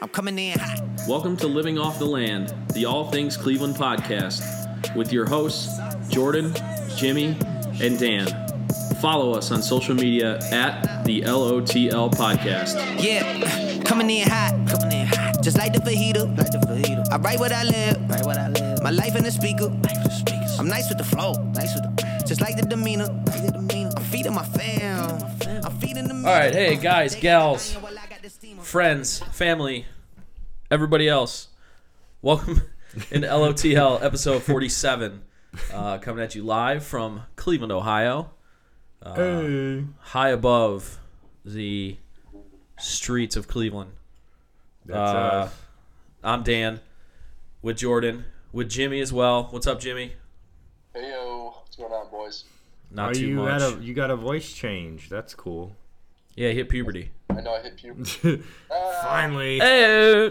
I'm coming in hot. Welcome to Living Off the Land, the All Things Cleveland podcast, with your hosts, Jordan, Jimmy, and Dan. Follow us on social media at the LOTL podcast. Yeah, coming in hot. Coming in hot. Just like the fajita. Like the fajita. I write what I live. Write what I live. My life in the speaker. Life the speakers. I'm nice with the flow. Nice with the Just like the demeanor. Like the demeanor. I'm feeding my fam. I'm feeding the All right, hey guys, gals, friends, family, everybody else. Welcome into LOTL episode 47. Uh, coming at you live from Cleveland, Ohio. Uh, High above the streets of Cleveland. That's Uh, us. I'm Dan with Jordan, with Jimmy as well. What's up, Jimmy? Hey yo, what's going on, boys? Not oh, too you much. Got a, you got a voice change. That's cool. Yeah, hit puberty. I know I hit puberty. Finally. Hey!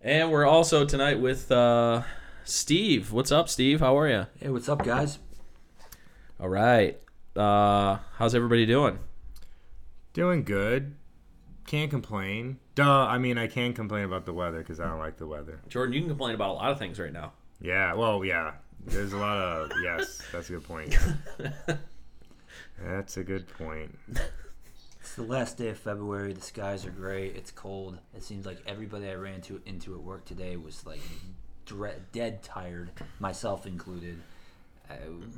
And we're also tonight with uh, Steve. What's up, Steve? How are you? Hey, what's up, guys? All right. Uh, how's everybody doing? Doing good. Can't complain. Duh. I mean, I can complain about the weather because I don't like the weather. Jordan, you can complain about a lot of things right now. Yeah. Well, yeah. There's a lot of yes. That's a good point. That's a good point. It's the last day of February. The skies are gray. It's cold. It seems like everybody I ran to into at work today was like dre- dead tired, myself included. Uh,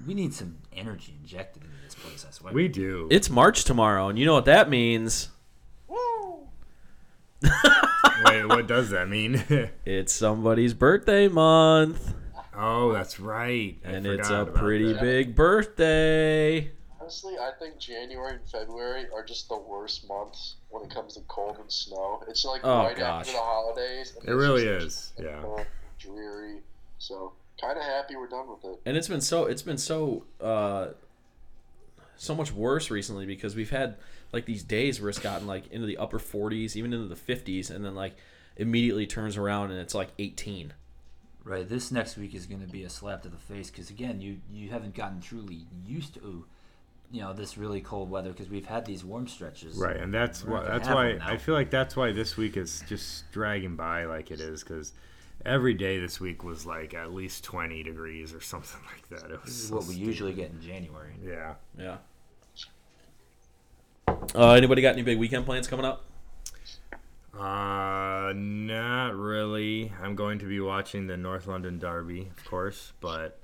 we need some energy injected into this place. I swear. We do. It's March tomorrow, and you know what that means? Wait, what does that mean? It's somebody's birthday month, oh, that's right. I and it's a pretty that. big birthday. Honestly, I think January and February are just the worst months when it comes to cold and snow. It's like Oh, right gosh. after the holidays. and It really just is. Yeah. dreary. So kind of happy we're done with it. and it's been so it's been so uh so much worse recently because we've had like these days where it's gotten like into the upper 40s even into the 50s and then like immediately turns around and it's like 18 Right. This next week is going to be a slap to the face because again, you you haven't gotten truly used to, you know, this really cold weather because we've had these warm stretches. Right, and that's why. That's why. I feel like that's why this week is just dragging by like it is because every day this week was like at least twenty degrees or something like that. It was This is so what we usually get in January. Yeah. yeah uh, anybody got any big weekend plans coming up Uh, not really. I'm going to be watching the North London Derby, of course, but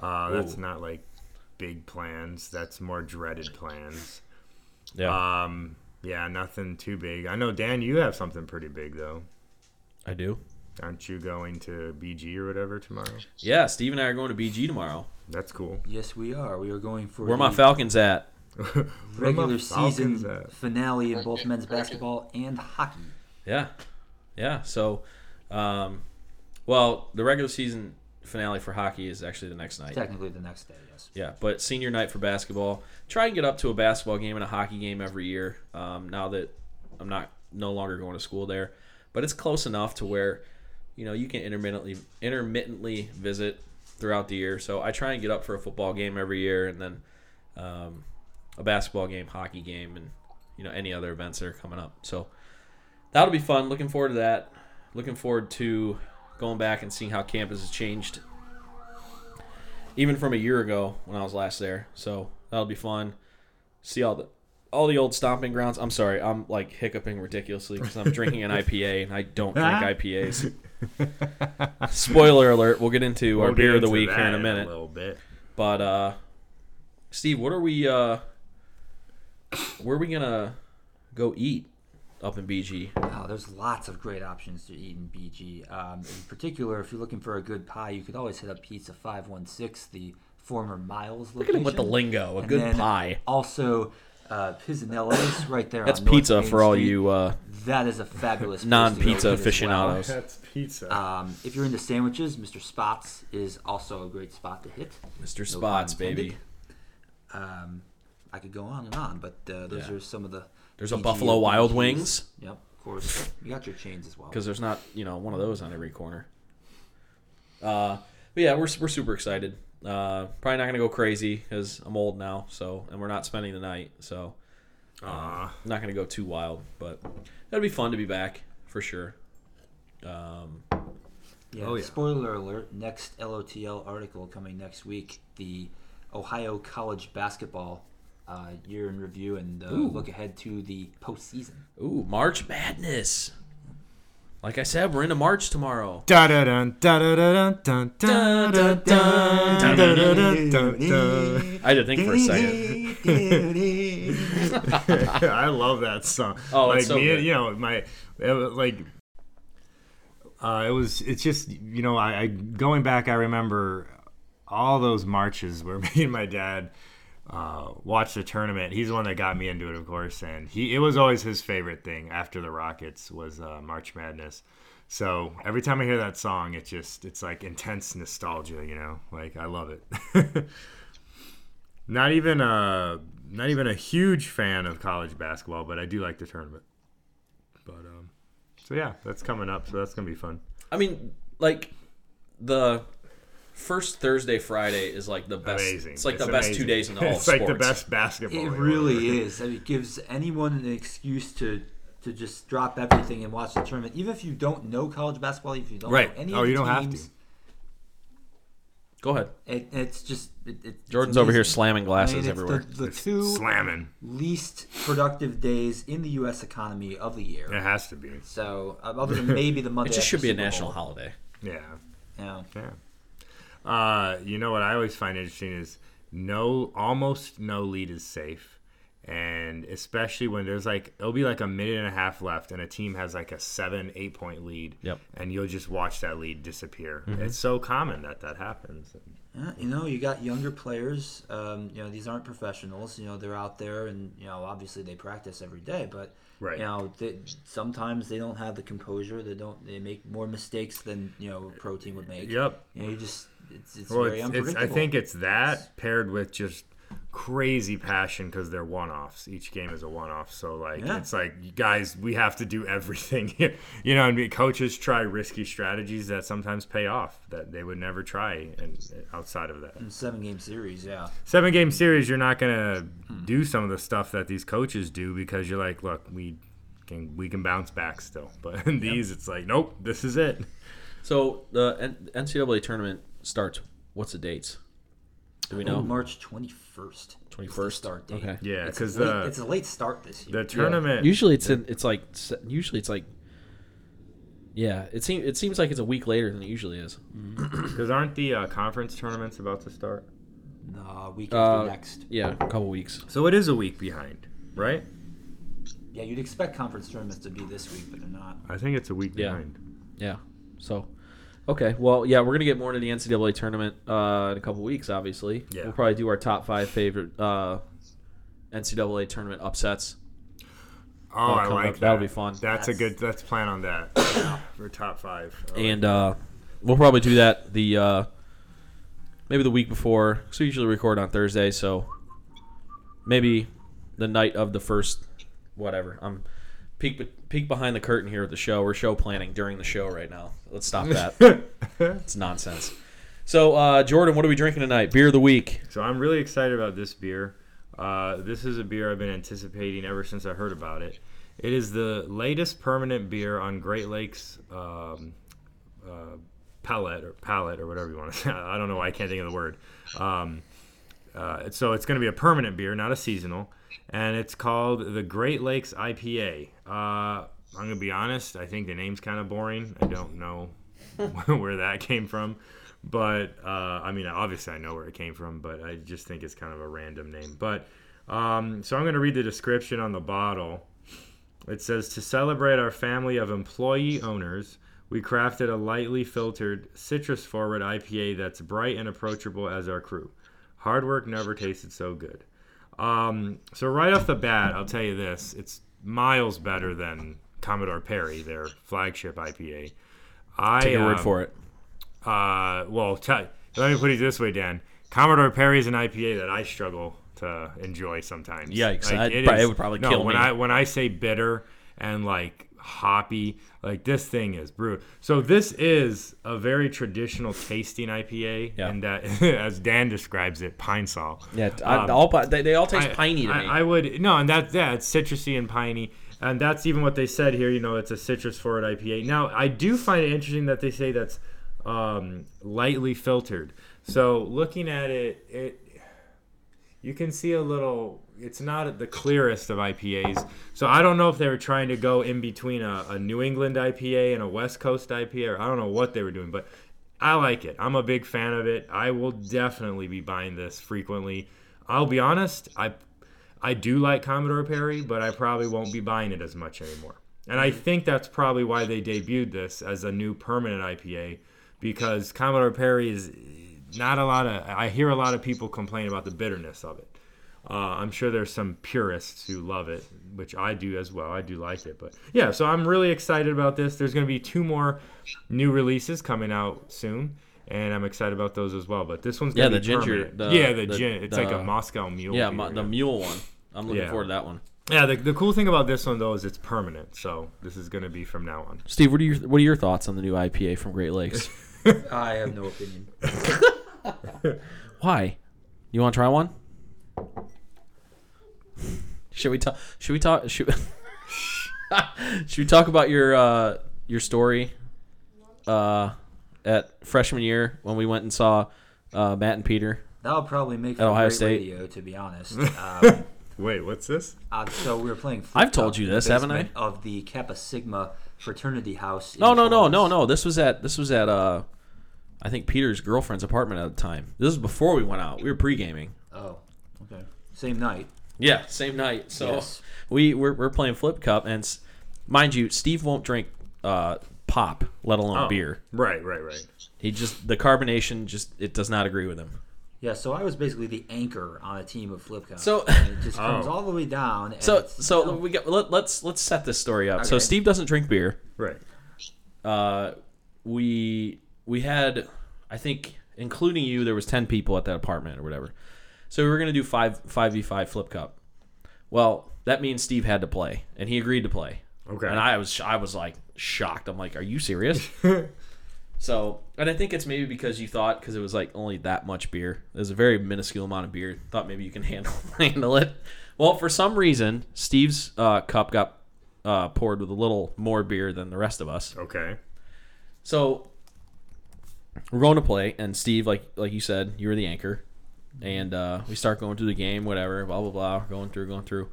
uh, that's not like big plans. That's more dreaded plans. yeah Um, yeah, nothing too big. I know Dan, you have something pretty big though. i do Aren't you going to BG or whatever tomorrow? yeah steve and i are going to bg tomorrow That's cool. Yes, we are. We are going for where my falcons at regular Falcons season at? finale in both men's basketball and hockey. yeah yeah so um well the regular season finale for hockey is actually the next night Technically, the next day, yes. Yeah, but senior night for basketball. Try and get up to a basketball game and a hockey game every year. Um, now that I'm not no longer going to school there, but it's close enough to where you know you can intermittently intermittently visit throughout the year. So I try and get up for a football game every year, and then um, a basketball game, hockey game, and you know any other events that are coming up. So that'll be fun. Looking forward to that. Looking forward to going back and seeing how campus has changed even from a year ago when I was last there. So that'll be fun. See all the all the old stomping grounds. I'm sorry, I'm like hiccuping ridiculously because I'm drinking an IPA and I don't drink IPAs. Spoiler alert: We'll get into our We'll beer get of the week here in a minute. little bit. But uh, Steve, what are we? Uh, where are we gonna go eat up in BG? Wow, there's lots of great options to eat in BG. Um, in particular, if you're looking for a good pie, you could always hit up Pizza 516, the former Myles Look at him with the lingo. A And good then pie. Also, uh, Pisanello's right there. That's on North pizza Main for all Street. you uh, That is a fabulous place to go non-pizza eat as well. That's pizza. Um, if you're into sandwiches, Mr. Spots is also a great spot to hit. Mr. No Spots, pun baby. Um, I could go on and on, but uh, those Yeah. are some of the. There's a Buffalo Wild Wings. Yep, of course. You got your chains as well. because there's not you know one of those on every corner. Uh, but yeah, we're we're super excited. Uh, probably not gonna go crazy because I'm old now, so and we're not spending the night, so Aw. I'm not gonna go too wild. But that'd be fun to be back for sure. Um, Yeah, Oh, yeah. Spoiler alert: next LOTL article coming next week. The Ohio College basketball uh, year in review and uh, look ahead to the postseason. ooh, March Madness. Like I said, we're into March tomorrow. Da da dun da da da dun dun da da dun da da da dun dun. I had to think for a second. I love that song. Oh, like it's so me, good. you know, my it was like uh, it was. It's just you know, I, I going back. I remember all those marches where me and my dad uh, watched the tournament. He's the one that got me into it, of course, and he it was always his favorite thing after the Rockets was uh, March Madness. So every time I hear that song, it just it's like intense nostalgia. You know, like I love it. not even a not even a huge fan of college basketball, but I do like the tournament. But um, so yeah, that's coming up, so that's gonna be fun. I mean, like the first Thursday, Friday is like the best. Amazing. It's like the best two days in all It's of like the sports. best basketball. It ever. really is. I mean, it gives anyone an excuse to to just drop everything and watch the tournament, even if you don't know college basketball, if you don't Right. know any Oh, of the you don't have teams, to. Go ahead. It, it's just it, it, it's Jordan's over here amazing. slamming I glasses mean, everywhere. The, the two slamming. least productive days in the U.S. economy of the year. It has to be. So, uh, other than maybe the Monday, It just should be a Super national Bowl. holiday. Yeah. Yeah. Yeah. Uh, you know what I always find interesting is no, almost no lead is safe, and especially when there's like it'll be like a minute and a half left, and a team has like a seven, eight point lead. Yep. And you'll just watch that lead disappear. Mm-hmm. It's so common that that happens. Yeah, you know, you got younger players. Um, you know, these aren't professionals. You know, they're out there, and you know, obviously they practice every day. But Right. you know, they, sometimes they don't have the composure. They don't. They make more mistakes than you know a pro team would make. Yep. You know, you just it's it's Well, very it's, it's. I think it's that paired with just crazy passion because they're one-offs. Each game is a one-off, so like Yeah. it's like guys, we have to do everything. you know, I and coaches try risky strategies that sometimes pay off that they would never try and outside of that. Seven game series. Yeah. Seven game series, you're not gonna Hmm. do some of the stuff that these coaches do because you're like, look, we can we can bounce back still, but in these, it's like, nope, this is it. So the NCAA tournament starts. What's the dates? Do we know? March twenty first. 21st? start date. Okay. Yeah, It's because late- the it's a late start this year. the tournament. Usually it's in. It's like. se- Usually it's like. Yeah, it seems it seems like it's a week later than it usually is. Because aren't the uh, conference tournaments about to start? uh, week after Uh, next. Yeah, a couple weeks. So it is a week behind, right? Yeah, you'd expect conference tournaments to be this week, but they're not. I think it's a week Yeah. behind. Yeah. So, okay. Well, yeah, we're gonna get more into the NCAA tournament uh, in a couple weeks. Obviously, Yeah. we'll probably do our top five favorite uh, NCAA tournament upsets. Oh, That'll I like up. that. That'll be fun. That's, a good. Let's plan on that for top five. I and uh, we'll probably do that the uh, maybe the week before. So we usually record on Thursday, so maybe the night of the first whatever. I'm peek peek behind the curtain here at the show. We're show planning during the show right now. Let's stop that. it's nonsense. So uh, Jordan, what are we drinking tonight? Beer of the week. So I'm really excited about this beer. Uh, this is a beer I've been anticipating ever since I heard about it. It is the latest permanent beer on Great Lakes um, uh, palette or palette or whatever you want to say. I don't know why I can't think of the word. Um, uh, so it's going to be a permanent beer, not a seasonal, and it's called the Great Lakes IPA. Uh, I'm to be honest. I think the name's kind of boring. I don't know where that came from. But uh, I mean, obviously, I know where it came from, but I just think it's kind of a random name. But um, so I'm to read the description on the bottle. It says to celebrate our family of employee owners, we crafted a lightly filtered, citrus forward IPA that's bright and approachable as our crew. Hard work never tasted so good. Um, so right off the bat, I'll tell you this: it's miles better than Commodore Perry, their flagship IPA. I, Take your word um, for it. uh, well, t- let me put it this way, Dan. Commodore Perry is an IPA that I struggle to enjoy sometimes. Yikes, I'd it is- it would probably no, kill when me. I when I say bitter and like hoppy, like this thing is brewed. So this is a very traditional tasting IPA, Yeah. and that, as Dan describes it, pine sol. Yeah, I, um, all they, they all taste I- piney to I, me. I would no, and that yeah, it's citrusy and piney. and that's even what they said here. You know, it's a citrus forward IPA. Now, I do find it interesting that they say that's um, lightly filtered. So looking at it, it you can see a little. It's not the clearest of IPAs. So I don't know if they were trying to go in between a, a New England IPA and a West Coast IPA, or I don't know what they were doing, but I like it. I'm a big fan of it. I will definitely be buying this frequently. I'll be honest, I I do like Commodore Perry, but I probably won't be buying it as much anymore. And I think that's probably why they debuted this as a new permanent IPA because Commodore Perry is not a lot of I hear a lot of people complain about the bitterness of it. Uh, I'm sure there's some purists who love it, which I do as well. I do like it, but yeah. So I'm really excited about this. There's going to be two more new releases coming out soon, and I'm excited about those as well. But this one's Yeah, gonna the be ginger- permanent. the- yeah, the, the- gin. It's like a Moscow Mule. Yeah, beer, mu- the mule one. I'm looking Yeah. forward to that one. yeah. The, the cool thing about this one though is it's permanent. So this is going to be from now on. Steve, what are your what are your thoughts on the new IPA from Great Lakes? I have no opinion. Why? You want to try one? Should we talk? Should we talk? Should, should we talk about your uh, your story uh, at freshman year when we went and saw uh, Matt and Peter? That'll probably make for At Ohio great State. radio, to be honest. Um, Wait, what's this? uh, so we were playing. I've told you this, haven't I? Of the Kappa Sigma fraternity house. in No, no, no, no, no. This was at this was at uh, I think Peter's girlfriend's apartment at the time. This was before we went out. We were pre gaming. Oh, okay. Same night. Yeah, same night. So Yes. we we're, we're playing flip cup, and s- mind you, Steve won't drink uh, pop, let alone Oh, beer. Right, right, right. He just the carbonation just it does not agree with him. Yeah, so I was basically the anchor on a team of flip cup. So- and it just comes Oh. all the way down. And So so you know, we got let, let's let's set this story up. So Steve doesn't drink beer. Right. Uh, we we had I think including you there was ten people at that apartment or whatever. So we were gonna do five five v five flip cup. Well, that means Steve had to play, and he agreed to play. Okay. And I was I was like shocked. I'm like, are you serious? so, and I think it's maybe because you thought because it was like only that much beer. It was a very minuscule amount of beer. Thought maybe you can handle handle it. Well, for some reason, Steve's uh, cup got uh, poured with a little more beer than the rest of us. Okay. So we're going to play, and Steve, like like you said, you were the anchor, and uh, we start going through the game, whatever, blah blah blah, going through, going through,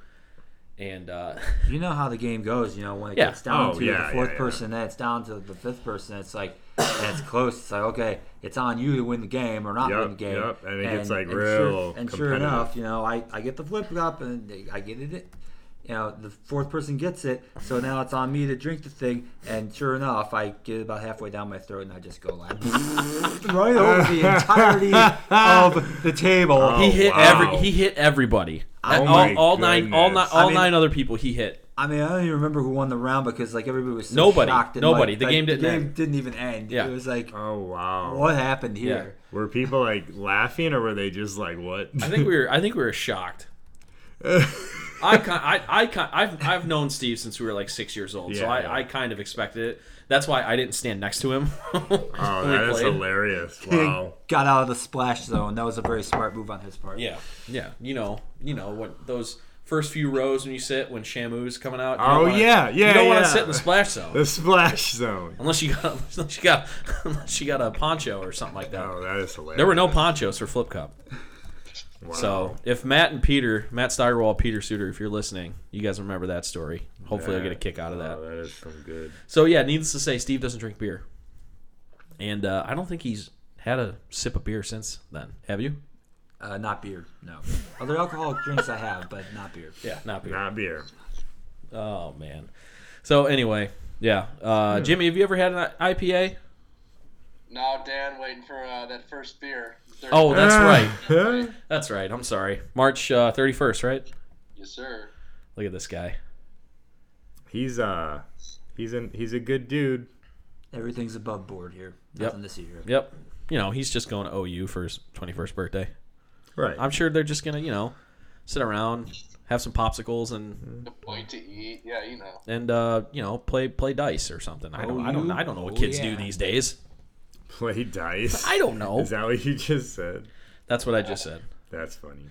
and uh, you know how the game goes. You know when it Yeah. gets down Oh, to yeah, the fourth yeah, yeah. person, then it's down to the fifth person. It's like and it's close. It's like okay, it's on you to win the game or not Yup, win the game. yup, and it gets, like, and real Sure, and sure enough, you know, I, I get the flip cup and I get it. You know, the fourth person gets it, so now it's on me to drink the thing. And sure enough, I get about halfway down my throat and I just go like right over the entirety of the table. Oh, he hit wow. every he hit everybody. Oh all, all nine all nine all I mean- nine other people he hit. I mean, I don't even remember who won the round because like everybody was so Nobody. shocked. and, Nobody. like- The like, game didn't the game end. didn't even end. Yeah. It was like, Oh wow. what happened here? Were people like laughing or were they just like what? I think we were I think we were shocked. I kind I I kind I've I've known Steve since we were like six years old, so Yeah, I, yeah. I kind of expected it. That's why I didn't stand next to him. oh, when we oh, that is hilarious. Wow. Got out of the splash zone. That was a very smart move on his part. Yeah, yeah. You know, you know what those first few rows when you sit when Shamu's coming out. you Oh, don't wanna- yeah, yeah, You don't want yeah. to sit in the splash zone The splash zone. unless you got unless you got unless you got a poncho or something like that. Oh, that is hilarious. There were no ponchos for Flip Cup. Wow. So if Matt and Peter, Matt Steigerwald, Peter Suter, if you're listening, you guys remember that story. Hopefully, you'll get a kick out of that. Oh, that is some good. So yeah, needless to say, Steve doesn't drink beer, and uh, I don't think he's had a sip of beer since then. Have you? Uh, not beer. No. Other alcoholic drinks I have, but not beer. Yeah, not beer. Not beer. Oh man. So anyway, yeah. Uh, Jimmy, have you ever had an IPA? Now, Dan, waiting for uh, that first beer. Oh, that's right. right. That's right. I'm sorry. March uh, 31st, right? Yes, sir. Look at this guy. he's uh, he's an he's a good dude. Everything's above board here. Yep. Nothing to see here. Yep. You know, he's just going to OU for his 21st birthday. Right. I'm sure they're just gonna, you know, sit around, have some popsicles, and The point to eat. Yeah, you know. and uh, you know, play play dice or something. I don't, I don't, I don't know what Oh, kids do these days. Play dice. I don't know. Is that what you just said? That's what I just said. That's funny.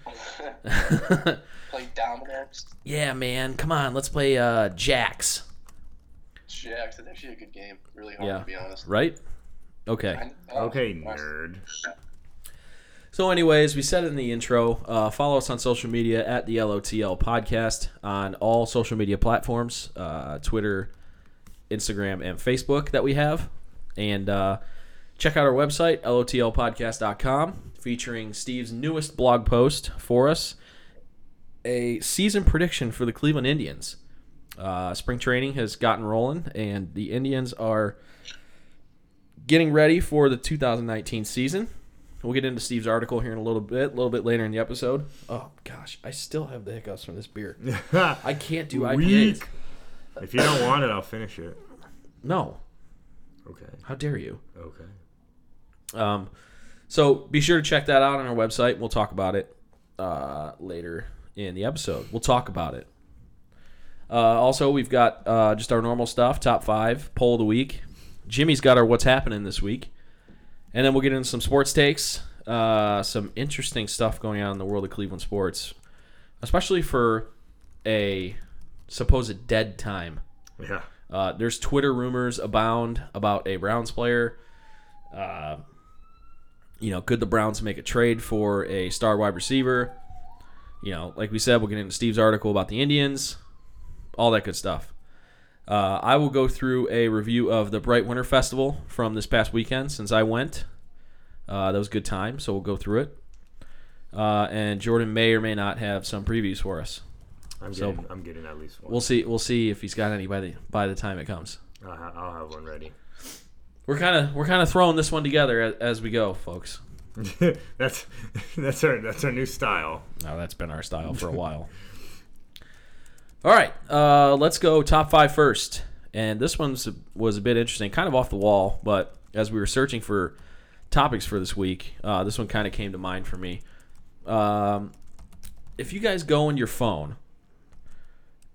Play dominoes. yeah, man. Come on, let's play uh, Jacks. Jacks. It's actually a good game. Really hard Yeah. to be honest. Right? Okay. I- Okay, nerd. So, anyways, we said in the intro. Uh, follow us on social media at the LOTL podcast on all social media platforms uh, Twitter, Instagram, and Facebook that we have. And uh, check out our website, lotlpodcast.com, featuring Steve's newest blog post for us a season prediction for the Cleveland Indians. Uh, spring training has gotten rolling, and the Indians are getting ready for the 2019 season. We'll get into Steve's article here in a little bit, a little bit later in the episode. Oh gosh, I still have the hiccups from this beer. I can't do IPAs. Weak. If you don't want it, I'll finish it. No, Okay. how dare you? Okay. Um, so be sure to check that out on our website. We'll talk about it uh, later in the episode. We'll talk about it. Uh, also, we've got uh, just our normal stuff: top five, poll of the week. Jimmy's got our what's happening this week, and then we'll get into some sports takes, uh, some interesting stuff going on in the world of Cleveland sports, especially for a supposed dead time. Yeah. Uh, there's Twitter rumors abound about a Browns player. You know, could the Browns make a trade for a star wide receiver? You know, like we said, we'll get into Steve's article about the Indians, all that good stuff. Uh, I will go through a review of the Brite Winter Festival from this past weekend since I went. Uh, that was a good time, so we'll go through it. Uh, and Jordan may or may not have some previews for us. I'm So- getting, I'm getting at least one. We'll see. We'll see if he's got any by the by the time it comes. I'll have one ready. We're kind of we're kind of throwing this one together as, as we go, folks. that's that's our that's our new style. Now that's been our style for a while. All right, uh, let's go top five first, and this one was a bit interesting, kind of off the wall, but as we were searching for topics for this week, uh, this one kind of came to mind for me. Um, if you guys go on your phone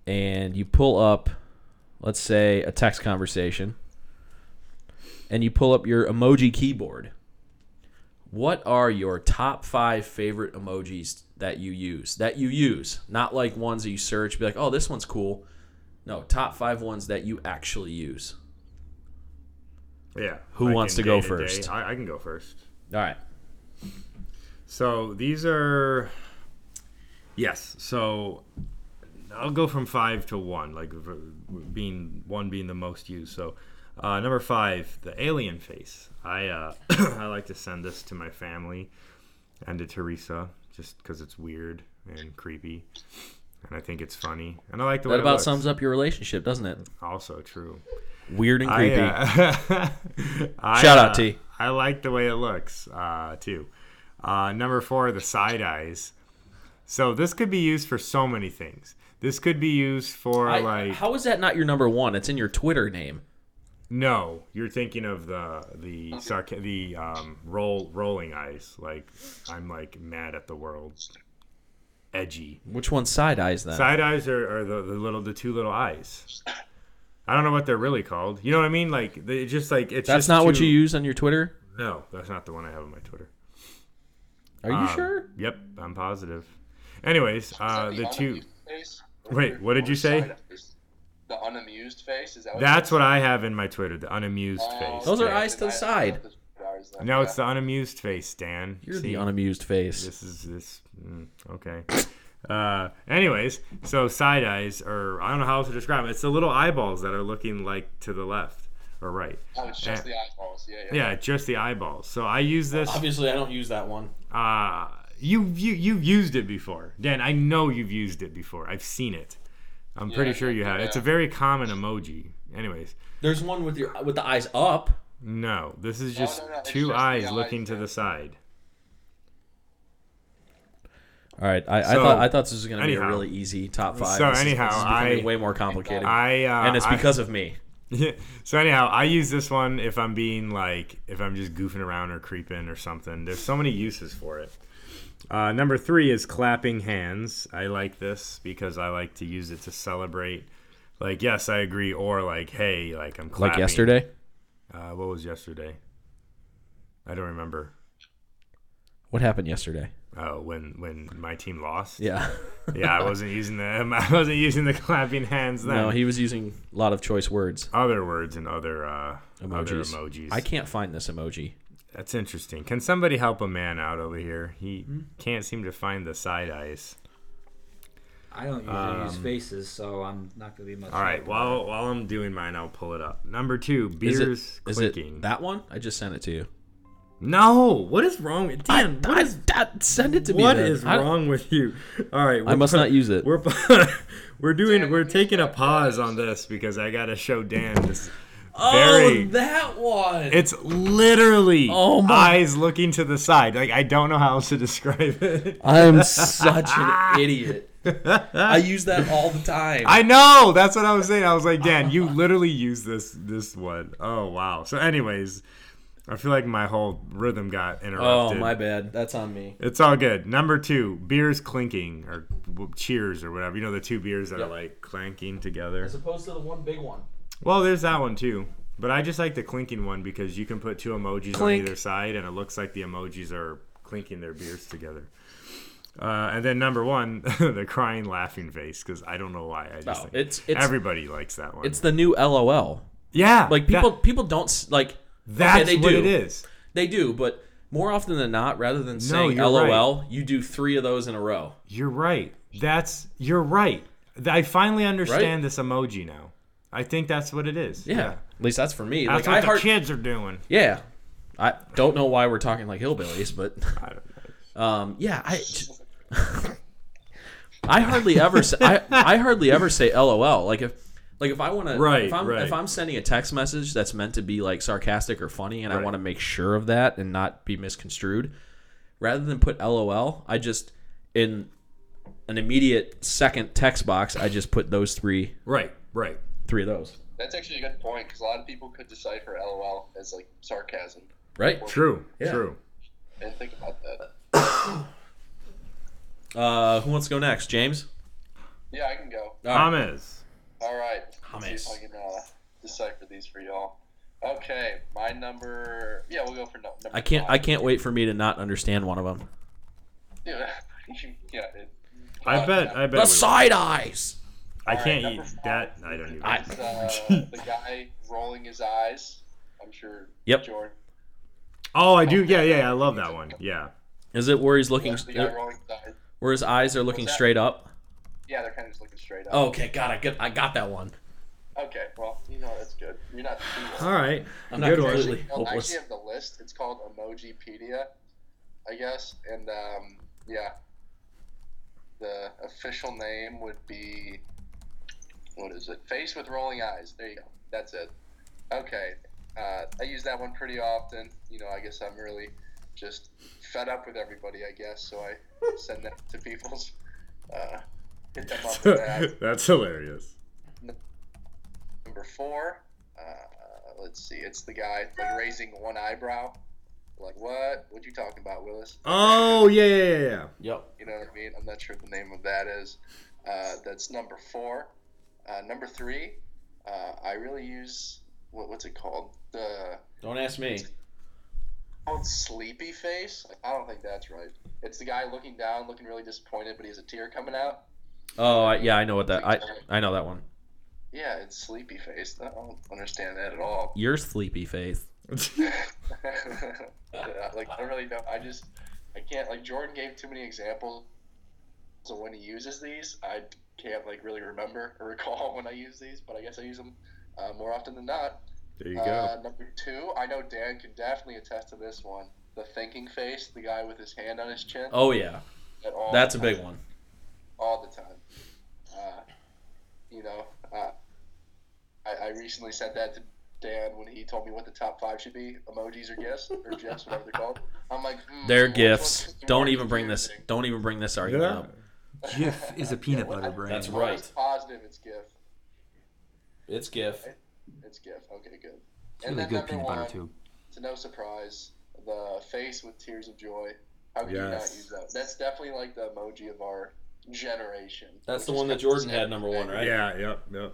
and you pull up, let's say, a text conversation, and you pull up your emoji keyboard, what are your top five favorite emojis that you use? That you use, not like ones that you search, be like, oh, this one's cool. No, top five ones that you actually use. Yeah. Who wants to go day-to-day. first? I, I can go first. All right. So these are yes. So I'll go from five to one, like being one being the most used. So uh, number five, the alien face. I uh, I like to send this to my family and to Teresa just because it's weird and creepy, and I think it's funny, and I like the way That it about sums up your relationship, doesn't it? Also true. Weird and creepy. I, uh, I, Shout out, uh, T. I like the way it looks uh, too. Uh, number four, the side eyes. So this could be used for so many things. This could be used for I- like how is that not your number one? It's in your Twitter name. No, you're thinking of the the sarca- the um, roll rolling eyes. Like I'm like mad at the world. Edgy. Which one's side eyes then? Side eyes are, are the, the little the two little eyes. I don't know what they're really called. You know what I mean? Like they just like it's That's just not what you use on your Twitter. No, that's not the one I have on my Twitter. Are you Um, sure? Yep, I'm positive. Anyways, uh, Is the two. Wait, what did you say? Side eyes. The unamused face? Is that what That's it what is? I have in my Twitter, the unamused Oh, face. Those are eyes to the I- I side. have the eyes then, No, it's the unamused face, Dan. You're See? the unamused face. This is this. Mm, okay. Uh, anyways, so side eyes, or I don't know how else to describe it. It's the little eyeballs that are looking like to the left or right. Oh, it's just Yeah. the eyeballs. Yeah, yeah. Yeah, just the eyeballs. So I use this. Obviously, I don't use that one. Uh, you you you've used it before, Dan. I know you've used it before. I've seen it. I'm pretty sure you yeah, have. It's a very common emoji. Anyways, There's one with your with the eyes up. no, this is just no, no, it's two just the eyes eyes, looking to yeah. the side. All right, I, I thought I thought this was gonna be a really easy top five. So This is- anyhow, this is becoming I- way more complicated, I uh, and it's I- because of me. so anyhow, I use this one if I'm being like if I'm just goofing around or creeping or something. There's so many uses for it. Uh, number three is clapping hands. I like this because I like to use it to celebrate. Like yes, I agree. Or like hey, like I'm clapping. Like yesterday. Uh, what was yesterday? I don't remember. What happened yesterday? Oh, when when my team lost. Yeah. Yeah, I wasn't using the I wasn't using the clapping hands then. no, he was using a lot of choice words. other words and other uh, Emojis. other emojis. I can't find this emoji. That's interesting. Can somebody help a man out over here? He Hmm? can't seem to find the side eyes. I don't usually use Um, faces, so I'm not gonna be much. All right, help. while while I'm doing mine, I'll pull it up. Number two, beers it, is it clicking. that one? I just sent it to you. no, what is wrong with Dan? I, what is I- send it to me. what then. is I- wrong with you? All right, I must not use it. We're we're doing we're taking a pause on this because I gotta show Dan this. Oh, Very. Oh, that one. It's literally Oh my- eyes looking to the side. Like I don't know how else to describe it. I'm such an idiot. I use that all the time. I know. That's what I was saying. I was like, Dan, you literally use this this one. Oh wow. So, anyways, I feel like my whole rhythm got oh, interrupted. oh, my bad. That's on me. It's all good. Number two, beers clinking or cheers or whatever. You know the two beers that Yep. are like clanking together. As opposed to the one big one. Well, there's that one too. But I just like the clinking one because you can put two emojis Clink. on either side, and it looks like the emojis are clinking their beers together. Uh, and then number one, the crying laughing face because I don't know why. I just No, think it's it's everybody likes that one. it's the new LOL. yeah, Like that- people people don't like. that's okay, they what do. it is. They do, but more often than not, rather than saying you're LOL, you do three of those in a row. You're right. That's you're right. I finally understand Right? this emoji now. I think that's what it is. Yeah. At least that's for me. That's like I what the heart, kids are doing. Yeah. I don't know why we're talking like hillbillies, but I don't know. um, yeah, I I hardly ever say, I, I hardly ever say LOL. Like if like if I want to Right, if I'm right. if I'm sending a text message that's meant to be like sarcastic or funny and I want to make sure of that and not be misconstrued, rather than put LOL, I just in an immediate second text box, I just put those three Right, right. Three of those. That's actually a good point because a lot of people could decipher LOL as like sarcasm. Right? True, Yeah. true. And think about that. Uh, who wants to go next? James? Yeah, I can go. All right. James. All right. Hummus. Let's see if I can uh, decipher these for y'all. Okay, my number. Yeah, we'll go for no, number. I can't I can't wait for me to not understand one of them. Yeah, yeah. It, I bet. I bet. The we- side eyes. I All can't right, eat five. that. I don't even. I- It's, uh, the guy rolling his eyes. I'm sure. Yep. Jordan. oh, I do. Yeah, yeah. I love that one. Yeah. Is it where he's looking That's the guy rolling his eyes. where his eyes are looking straight up? Yeah, they're kind of just looking straight up. Oh, okay, God, I get I got that one. Okay, well, you know that's good. You're not All right. I'm not Good one. completely Well, I actually have the list. It's called Emojipedia, I guess. And um, yeah, the official name would be what is it? Face with rolling eyes. There you go. That's it. Okay. Uh, I use that one pretty often. You know, I guess I'm really just fed up with everybody. I guess so. I send that to people's. Uh, hit them up with that. That's hilarious. Number four, uh, let's see, it's the guy like raising one eyebrow. Like what? What you talking about, Willis? Oh yeah, yeah, yeah, yeah. Yep. You know what I mean? I'm not sure what the name of that is. Uh, that's number four. Uh, number three, uh, I really use what, what's it called? The Don't ask me. called sleepy face. I don't think that's right. It's the guy looking down, looking really disappointed, but he has a tear coming out. Oh, I, yeah, I know what that I I know that one. Yeah, it's sleepy face. I don't understand that at all. Your sleepy face. like I don't really know. I just I can't like Jordan gave too many examples. So when he uses these, I can't like really remember or recall when I use these, but I guess I use them uh, more often than not. There you go. Uh, number two, I know Dan can definitely attest to this one. The thinking face, the guy with his hand on his chin. Oh yeah, that's a big one. all the time. Uh, you know, uh, I, I recently said that to Dan when he told me what the top five should be: emojis or gifts or gifs, whatever they're called. I'm like, hmm, They're which gifts. Don't even bring this. confusing? Don't even bring this argument Yeah. up. Jif is a peanut butter brand. That's right. almost positive it's GIF. It's GIF. It's GIF. Okay, good. It's really good peanut one, butter too. to no surprise, the face with tears of joy. How could you not use that? That's definitely like the emoji of our generation. That's the one that Jordan had number one, right? Yeah, yep, yep.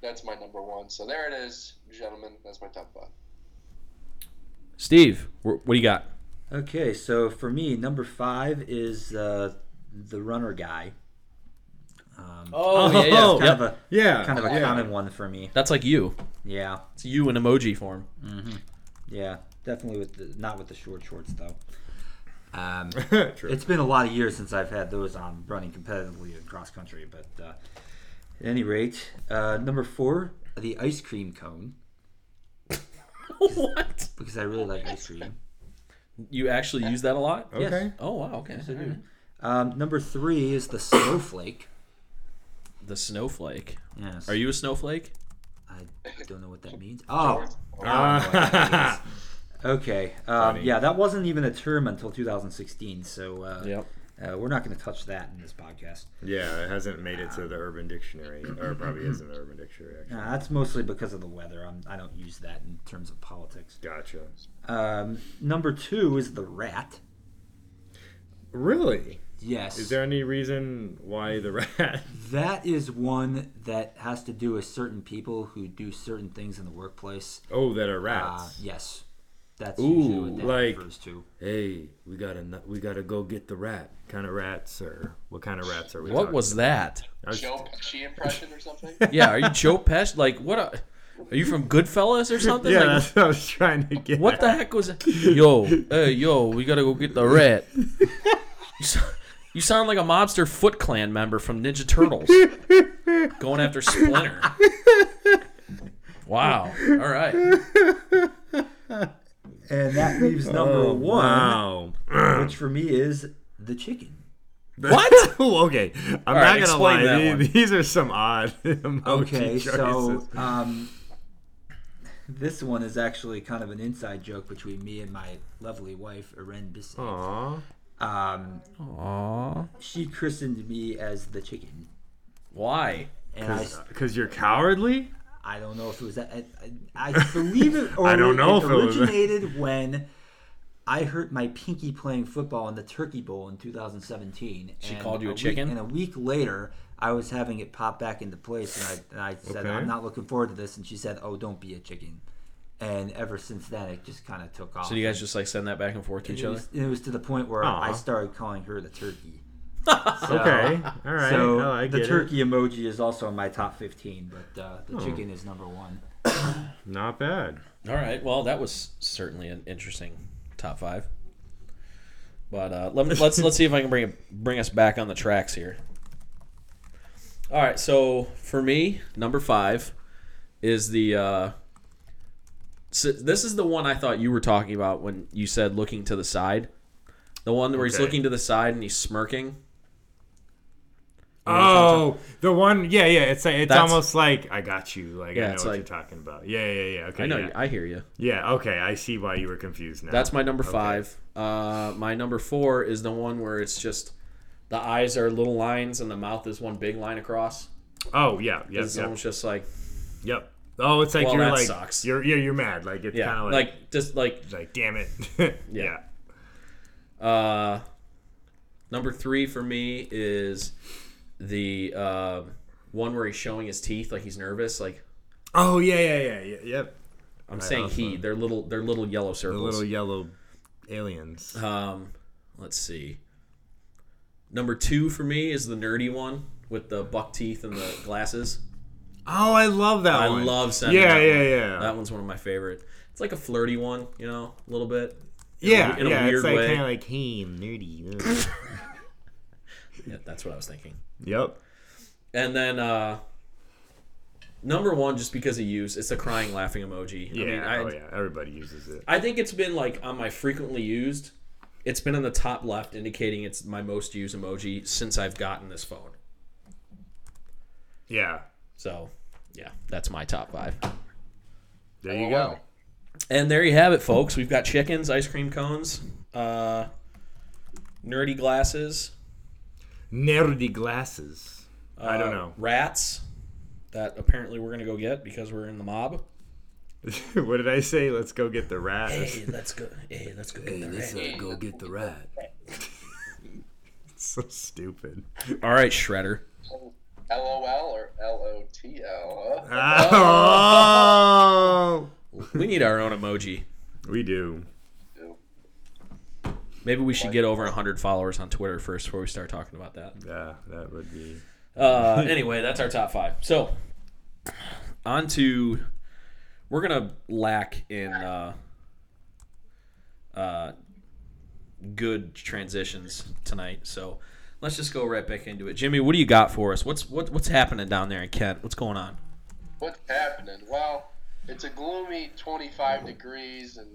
That's my number one. So there it is, gentlemen. That's my top five. Steve, what do you got? Okay, so for me, number five is uh, the runner guy. Um, Oh, yeah, yeah. kind Yep. of a Yeah. kind of a yeah. common one for me. That's like you. Yeah, It's you in emoji form. yeah, definitely with the not with the short shorts though. Um, True. it's been a lot of years since I've had those on running competitively in cross country, but uh, at any rate, uh, number four, the ice cream cone what? because I really like ice cream. You actually use that a lot? Yes. Oh wow. Okay. Yes, I do. Alright. Um, number three is the snowflake. The snowflake. Yes. Are you a snowflake? I don't know what that means. Oh, Ah. okay. Um, yeah, that wasn't even a term until 2016, so uh, Yep. uh, we're not going to touch that in this podcast. yeah, it hasn't made it to the Urban Dictionary, or probably is in the Urban Dictionary. Actually. Uh, that's mostly because of the weather. I'm, I don't use that in terms of politics. Gotcha. Um, number two is the rat. Really? Yes. Is there any reason why the rat? That is one that has to do with certain people who do certain things in the workplace. Oh, that are Uh, rats. yes. That's Ooh, usually what that like- refers to. Hey, we gotta n- we gotta go get the rat. Kind of rats, or what kind of rats are we? What talking was that? I was- Joe Pesci impression or something? Yeah. Are you Joe Pesci? Like what? A, are you from Goodfellas or something? Yeah, Like, that's what I was trying to get. What the heck was it? Yo, hey, yo, we gotta go get the rat. You, sound like a mobster Foot Clan member from Ninja Turtles going after Splinter. Wow. All right. And that leaves number Oh, one, Wow. which for me is the chicken. What? okay, I'm right, not gonna lie. that. These are some odd emoji Okay, choices. so um, this one is actually kind of an inside joke between me and my lovely wife, Eren Bissett. Aw. Um, Aww. she christened me as the chicken, Why? Because you're cowardly? I don't know if it was that. I, I, I believe it. Or I don't know it if it was- originated when I hurt my pinky playing football in the Turkey Bowl in 2017. She and called you a week- chicken? and a week later, I was having it pop back into place, and I, and I said, Okay. "I'm not looking forward to this." And she said, "Oh, don't be a chicken." And ever since then, it just kind of took off. So you guys just like send that back and forth to And each it other? was, it was to the point where Aw. I started calling her the turkey. Okay, all right. So oh, I the get it. turkey emoji is also in my top 15, but uh, the Oh. chicken is number one. Not bad. All right. Well, that was certainly an interesting top five. But uh, let me, let's let's see if I can bring it, bring us back on the tracks here. All right. So for me, number five is the. Uh, so this is the one I thought you were talking about when you said looking to the side. The one where he's looking to the side and he's smirking. Oh, the one. Yeah, yeah. It's it's That's- almost like I got you. Like Yeah, I know what like- you're talking about. Yeah, yeah, yeah. Okay. I know. Yeah. I hear you. yeah. Okay. I see why you were confused now. That's my number Okay. five. Uh, my number four is the one where it's just the eyes are little lines and the mouth is one big line across. Oh yeah. yeah. It's Yep. almost just like Yep. Oh, it's like Well, you're that like sucks. you're yeah you're mad. Like it's yeah, kind of like, like, just like like damn it. Yeah. uh, number three for me is the uh, one where he's showing his teeth like he's nervous. Like Oh yeah yeah yeah yeah. Yep. I'm Right, saying he, they're little, they're little yellow The circles. little yellow aliens. Um, let's see. Number two for me is the nerdy one with the buck teeth and the glasses. Oh, I love that I one. I love sending Yeah, yeah, one. yeah. That one's one of my favorite. It's like a flirty one, you know, a little bit. yeah, in a yeah. weird it's like kind of like hey, I'm nerdy. Yeah, that's what I was thinking. yep. And then uh number one, just because of use, it's a crying laughing emoji. Yeah. I mean, I, oh yeah. Everybody uses it. I think it's been like on my frequently used. It's been in the top left, indicating it's my most used emoji since I've gotten this phone. Yeah. So, yeah, that's my top five. There you go. And there you have it, folks. We've got chickens, ice cream cones, uh, nerdy glasses. Nerdy glasses. I don't uh, know. Rats that apparently we're gonna go get because we're in the mob. what did I say? Let's go get the rat. Hey, let's go. Hey, let's go get the rat. uh, go get the rat. so stupid. All right, Shredder. LOL or LOTL? Oh, We need our own emoji. we do. Maybe we should get over 100 followers on Twitter first before we start talking about that. Yeah, that would be. Uh, anyway, that's our top five. So, on to we're gonna lack in uh, uh, good transitions tonight. So let's just go right back into it. Jimmy, what do you got for us? What's what, what's happening down there in Kent? What's going on? What's happening? Well, it's a gloomy 25 degrees, and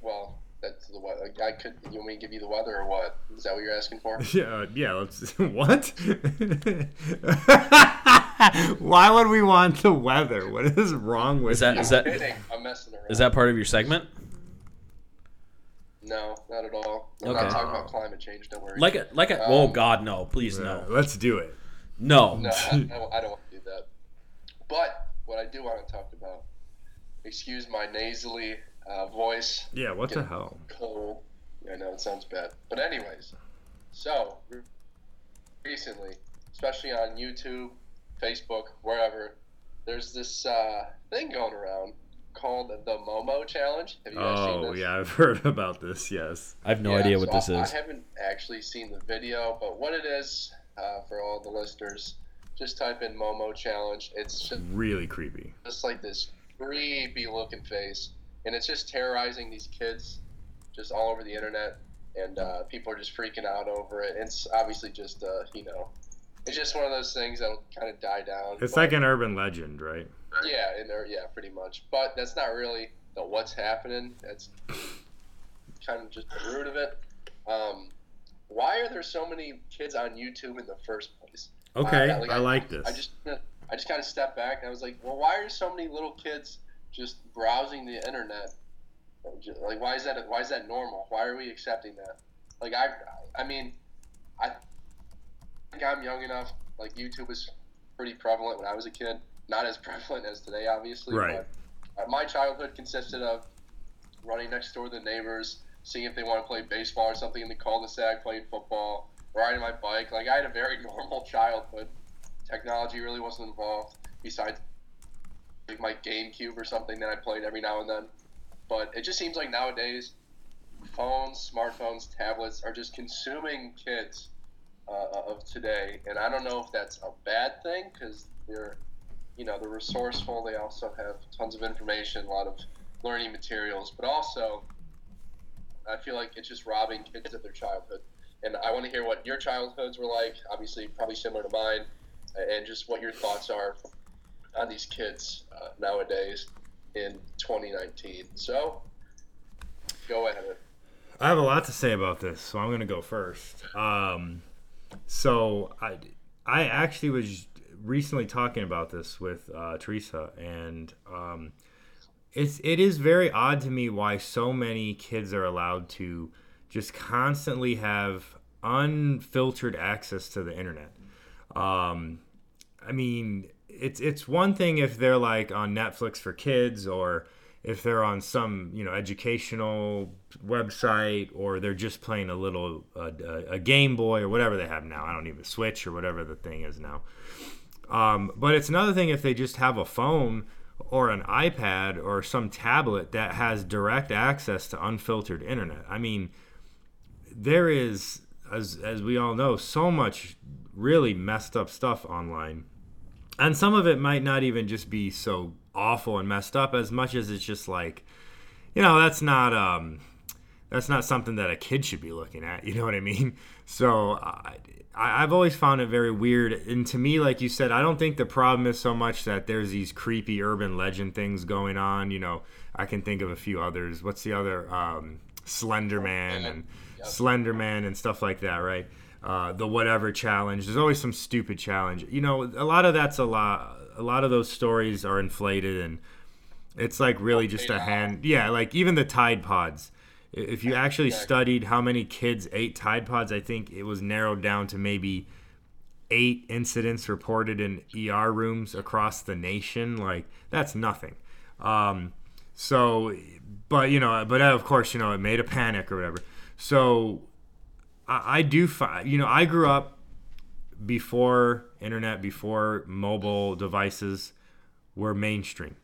well, that's the weather. I could. You want me to give you the weather or what? Is that what you're asking for? Yeah, uh, yeah. Let's. What? Why would we want the weather? What is wrong with Is that you? is that Kidding. I'm messing around. is that part of your segment? No, not at all. I'm Okay. not talking about climate change. Don't worry. Like a like a oh Um, God no, please Yeah, no, let's do it. no. No, I, I don't, I don't want to do that. But what I do want to talk about, excuse my nasally uh, voice, Yeah. What the hell? cold. I know it sounds bad, but anyways, so recently, especially on YouTube, Facebook, wherever, there's this uh, thing going around called the Momo Challenge. Have you guys seen Oh this? yeah, I've heard about this. Yes. I have no Yeah, idea what so this I, is. I haven't actually seen the video, but what it is uh, for all the listeners, just type in Momo Challenge. It's just, Really creepy. just like this creepy looking face, and it's just terrorizing these kids, just all over the internet, and uh, people are just freaking out over it. It's obviously just uh, you know, it's just one of those things that will kind of die down. It's but- like an urban legend, right? Yeah, and there, yeah, pretty much. But that's not really the what's happening. That's kind of just the root of it. Um, why are there so many kids on YouTube in the first place? Okay, Uh, like, I like this. I just, I just kind of stepped back and I was like, well, why are so many little kids just browsing the internet? Like, why is that? Why is that normal? Why are we accepting that? Like, I, I mean, I think I'm young enough. Like, YouTube was pretty prevalent when I was a kid. Not as prevalent as today, obviously. Right. But uh, my childhood consisted of running next door to the neighbors, seeing if they want to play baseball or something in the cul-de-sac, playing football, riding my bike. Like I had a very normal childhood. Technology really wasn't involved, besides like my GameCube or something that I played every now and then. But it just seems like nowadays, phones, smartphones, tablets are just consuming kids uh, of today, and I don't know if that's a bad thing because they're, you know, they're resourceful. They also have tons of information, a lot of learning materials, but also I feel like it's just robbing kids of their childhood. And I want to hear what your childhoods were like. Obviously, probably similar to mine, and just what your thoughts are on these kids uh, nowadays in 2019. So, go ahead. I have a lot to say about this, so I'm going to go first. Um, so I, I actually was recently talking about this with uh, Teresa, and um, it's it is very odd to me why so many kids are allowed to just constantly have unfiltered access to the internet. Um, I mean, it's it's one thing if they're like on Netflix for kids or if they're on some you know educational website or they're just playing a little uh, a Game Boy or whatever they have now. I don't even Switch or whatever the thing is now. Um, but it's another thing if they just have a phone or an iPad or some tablet that has direct access to unfiltered internet. I mean, there is, as as we all know, so much really messed up stuff online, and some of it might not even just be so awful and messed up as much as it's just like, you know, that's not um, that's not something that a kid should be looking at. You know what I mean? So I, I, I've always found it very weird. And to me, like you said, I don't think the problem is so much that there's these creepy urban legend things going on. You know, I can think of a few others. What's the other? Um, Slender Man and Slender Man and stuff like that, right? Uh, the whatever challenge. There's always some stupid challenge. You know, a lot of that's a lot. A lot of those stories are inflated, and it's like really just a hand. Yeah, like even the Tide Pods. If you actually studied how many kids ate Tide Pods, I think it was narrowed down to maybe eight incidents reported in ER rooms across the nation. Like that's nothing. Um, so, but you know, but of course, you know, it made a panic or whatever. So, I, I do find, you know, I grew up before internet, before mobile devices were mainstream.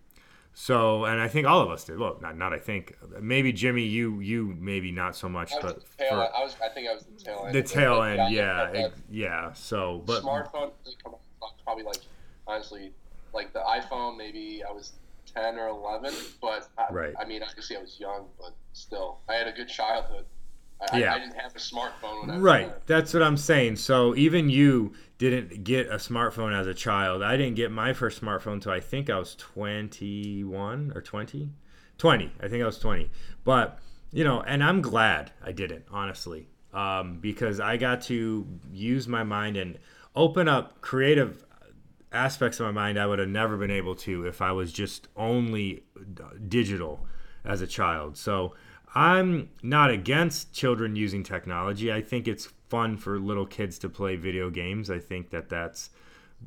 So, and I think all of us did. Well, not not I think. Maybe Jimmy, you you maybe not so much, I was, but the tail, for I was. I think I was the tail end. the tail end, yeah, it- yeah. So, but smartphone uh, probably like honestly like the iphone maybe i was 10 or 11 but I, Right. I mean obviously i was young but still i had a good childhood I, Yeah. I, didn't have a smartphone when I Right. 10. That's what I'm saying. So even you didn't get a smartphone as a child. I didn't get my first smartphone until I think I was 21 or 20. 20. I think I was 20. But, you know, and I'm glad I didn't, honestly, um, because I got to use my mind and open up creative aspects of my mind I would have never been able to if I was just only digital as a child. So I'm not against children using technology. I think it's fun for little kids to play video games. I think that that's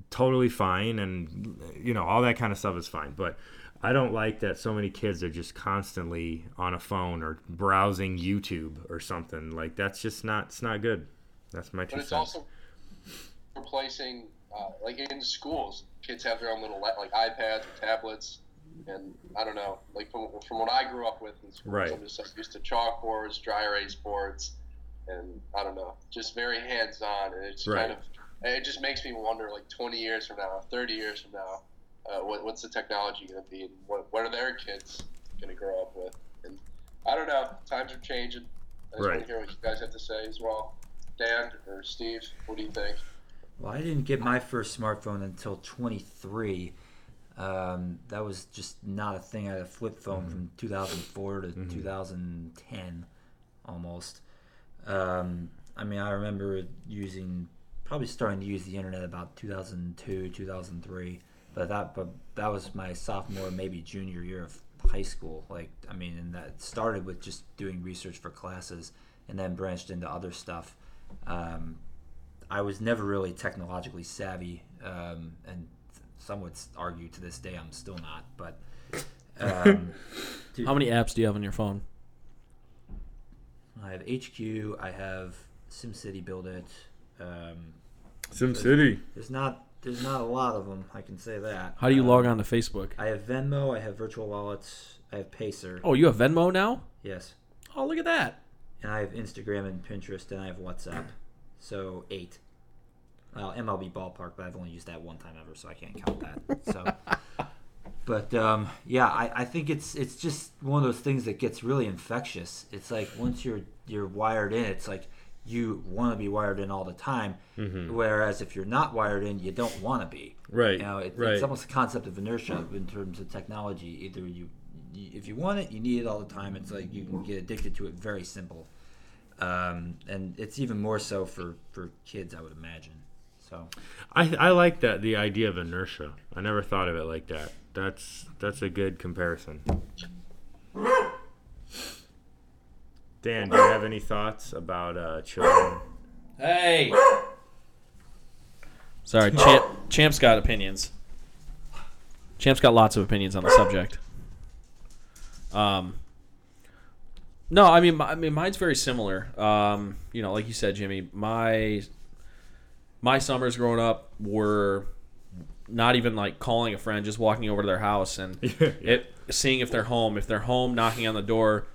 totally fine and you know all that kind of stuff is fine. But i don't like that so many kids are just constantly on a phone or browsing youtube or something. Like that's just not it's not good. That's my two but it's cents. also replacing uh, like in schools kids have their own little like ipads or tablets and i don't know like from, from what i grew up with in schools Right. i'm just like, used to chalkboards dry erase boards and i don't know just very hands-on and it's Right. kind of it just makes me wonder like 20 years from now 30 years from now uh, what, what's the technology going to be and what, what are their kids going to grow up with and i don't know times are changing i just Right. want to hear what you guys have to say as well dan or steve what do you think Well, I didn't get my first smartphone until 23. Um, that was just not a thing. I had a flip phone from 2004 to 2010, almost. Um, I mean, I remember using, probably starting to use the internet about 2002, 2003. But that, but that was my sophomore, maybe junior year of high school. Like, I mean, and that started with just doing research for classes, and then branched into other stuff. Um, I was never really technologically savvy, um, and some would argue to this day I'm still not. But um, dude, How many apps do you have on your phone? I have HQ, I have SimCity Build It. Um, sim city there's not there's not a lot of them. I can say that. How do you Um, log on to Facebook? I have Venmo, I have virtual wallets, I have Pacer. Oh, you have Venmo now? Yes, Oh, look at that. and I have Instagram and Pinterest, and I have WhatsApp. So eight. Well, MLB Ballpark, but I've only used that one time ever, so I can't count that. So, but um, yeah, I, I think it's it's just one of those things that gets really infectious. It's like once you're you're wired in, it's like you want to be wired in all the time. Whereas if you're not wired in, you don't want to be. right You know, it, right it's almost a concept of inertia in terms of technology. Either you, you, if you want it, you need it all the time. It's like you can get addicted to it very simple, um, and it's even more so for for kids, I would imagine. So I, I like that the idea of inertia i never thought of it like that that's that's a good comparison dan do you have any thoughts about uh, children Hey. Sorry, Champ. Champ's got opinions. Champ's got lots of opinions on the subject. Um. No, I mean, my- I mean, mine's very similar. Um, you know, like you said, Jimmy, my my summers growing up were not even like calling a friend, just walking over to their house and it, seeing if they're home. If they're home, knocking on the door,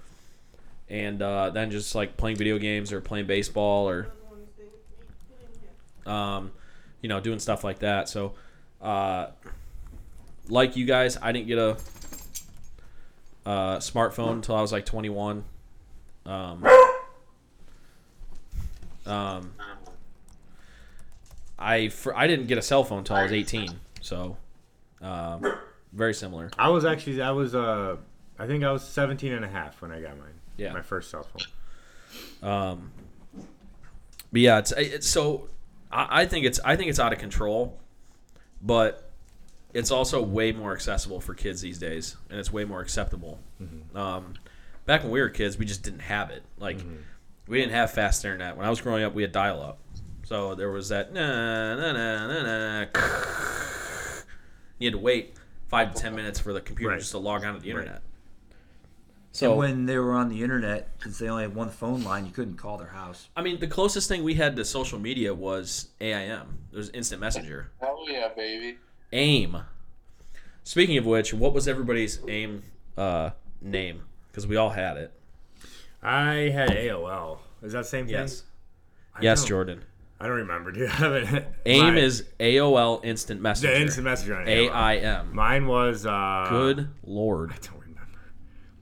and uh, then just like playing video games or playing baseball or um, you know, doing stuff like that. So, uh, like you guys, I didn't get a uh, smartphone until I was like 21. Um, um, I for, I didn't get a cell phone until I was 18. So, um, very similar. i was actually i was uh i think i was 17 and a half when i got mine Yeah. my first cell phone Um, but yeah, it's, it's so I, I think it's I think it's out of control, but it's also way more accessible for kids these days, and it's way more acceptable. Um, back when we were kids, we just didn't have it. Like we didn't have fast internet. When I was growing up, we had dial up, so there was that na na na na na. You had to wait five to ten minutes for the computer Right. just to log on to the Right. internet. so So when they were on the internet, since they only had one phone line, you couldn't call their house. I mean, the closest thing we had to social media was AIM. There was Instant Messenger, hell yeah baby AIM. Speaking of which, what was everybody's aim uh, name? Because we all had it. I had AOL. Is that the same thing? Yes. I Yes, don't- Jordan. I don't remember, dude. I haven't. AIM My- is AOL Instant Messenger. the instant messenger on A AOL. I M. Mine was uh Good lord. I don't remember.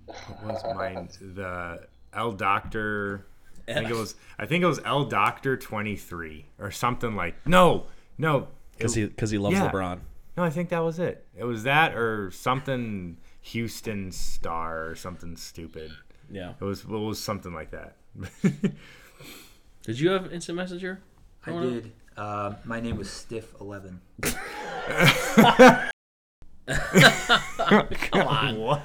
What was mine? The L Doctor. I think it was. I think it was L Doctor twenty three or something like. No, no. Because he because he loves Yeah. LeBron. No, I think that was it. It was that or something Houston Star or something stupid. Yeah. It was it was something like that. Did you have Instant Messenger? I growing did. Uh, my name was Stiff Eleven. Come on. What?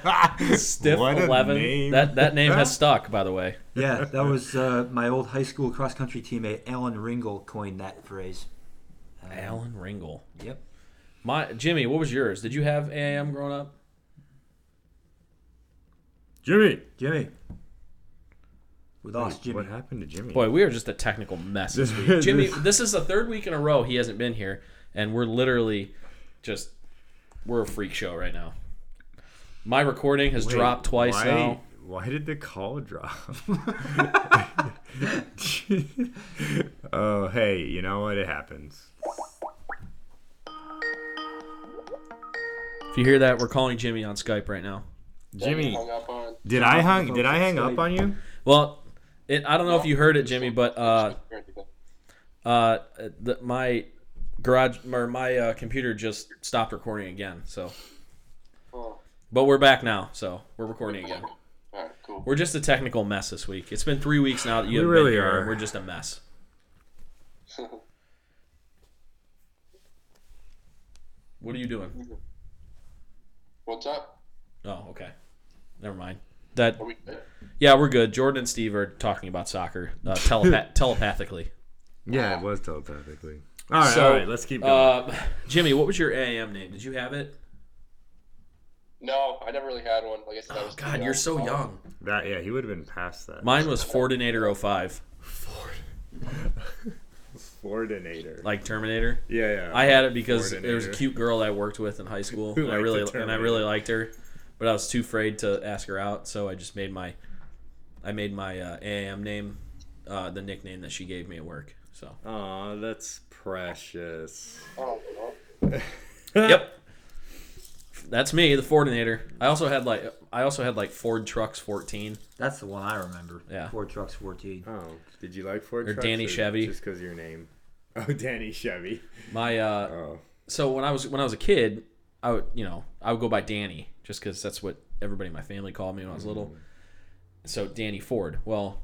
Stiff What a Eleven. name. That that name has stuck, by the way. Yeah, that was uh, my old high school cross country teammate Alan Ringel coined that phrase. Uh, Alan Ringel. Yep. My Jimmy, what was yours? Did you have AIM growing up? Jimmy. Jimmy. We lost Jimmy. What happened to Jimmy? Boy, we are just a technical mess this week. Jimmy, this is the third week in a row he hasn't been here, and we're literally just we're a freak show right now. My recording has Wait, dropped twice why, now. Why did the call drop? oh, hey, you know what? It happens. If you hear that, we're calling Jimmy on Skype right now. Jimmy, hung up on. did I hung? Did I hang up on you? Well, it, I don't know if you heard it, Jimmy, but uh, uh, the, my garage or my uh, computer just stopped recording again. So, but we're back now, so we're recording again. all right, cool. We're just a technical mess this week. It's been three weeks now that you We have really been here. are. and We're just a mess. What are you doing? What's up? Oh, okay. Never mind. That Are we good? yeah, we're good. Jordan and Steve are talking about soccer uh, telepa- telepathically. Yeah, it was telepathically. All right, So, all right. Let's keep going. Uh, Jimmy, what was your AIM name? Did you have it? No, I never really had one. Like I said, I Oh was too God, you're so young. that yeah, he would have been past that. Mine was Fordinator 05, Fordinator. like Terminator. Yeah, yeah. I had it because there was a cute girl I worked with in high school, Who and I really and I really liked her, but I was too afraid to ask her out, so I just made my I made my uh, AIM name uh, the nickname that she gave me at work. So Aw, that's precious. Oh, yep, that's me, the Fordinator. I also had like I also had like Ford Trucks 14. That's the one I remember. Yeah. Ford Trucks 14. Oh, did you like Ford Or trucks Danny Chevy. Just because of your name. Oh, Danny Chevy. My uh, Oh, so when I was when I was a kid, I would you know I would go by Danny just because that's what everybody in my family called me when I was little. Mm. So Danny Ford. Well,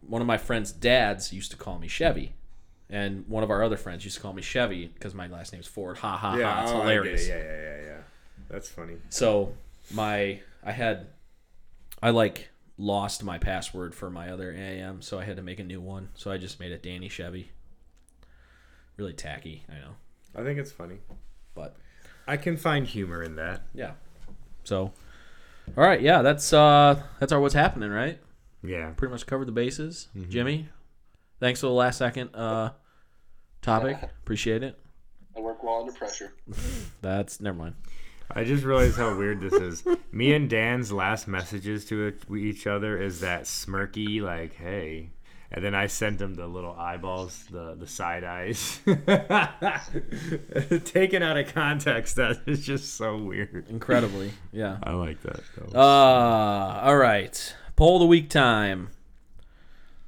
one of my friends' dads used to call me Chevy, and one of our other friends used to call me Chevy because my last name's Ford. Ha ha ha! It's oh, I get hilarious. Yeah, yeah, yeah, yeah. That's funny. So my I had I like lost my password for my other AM, so I had to make a new one. So I just made it Danny Chevy. Really tacky, I know, I think it's funny. but I can find humor in that. yeah. So, all right, yeah, that's uh that's our what's happening, right? Yeah. Pretty much covered the bases. Jimmy, thanks for the last second uh topic. Appreciate it. I work well under pressure. That's never mind. I just realized how weird this is. Me and Dan's last messages to each other is that smirky, like, hey. And then I sent him the little eyeballs, the, the side eyes. Taken out of context, that is just so weird. Incredibly, yeah. I like that. Though. Uh, all right. Poll of the week time.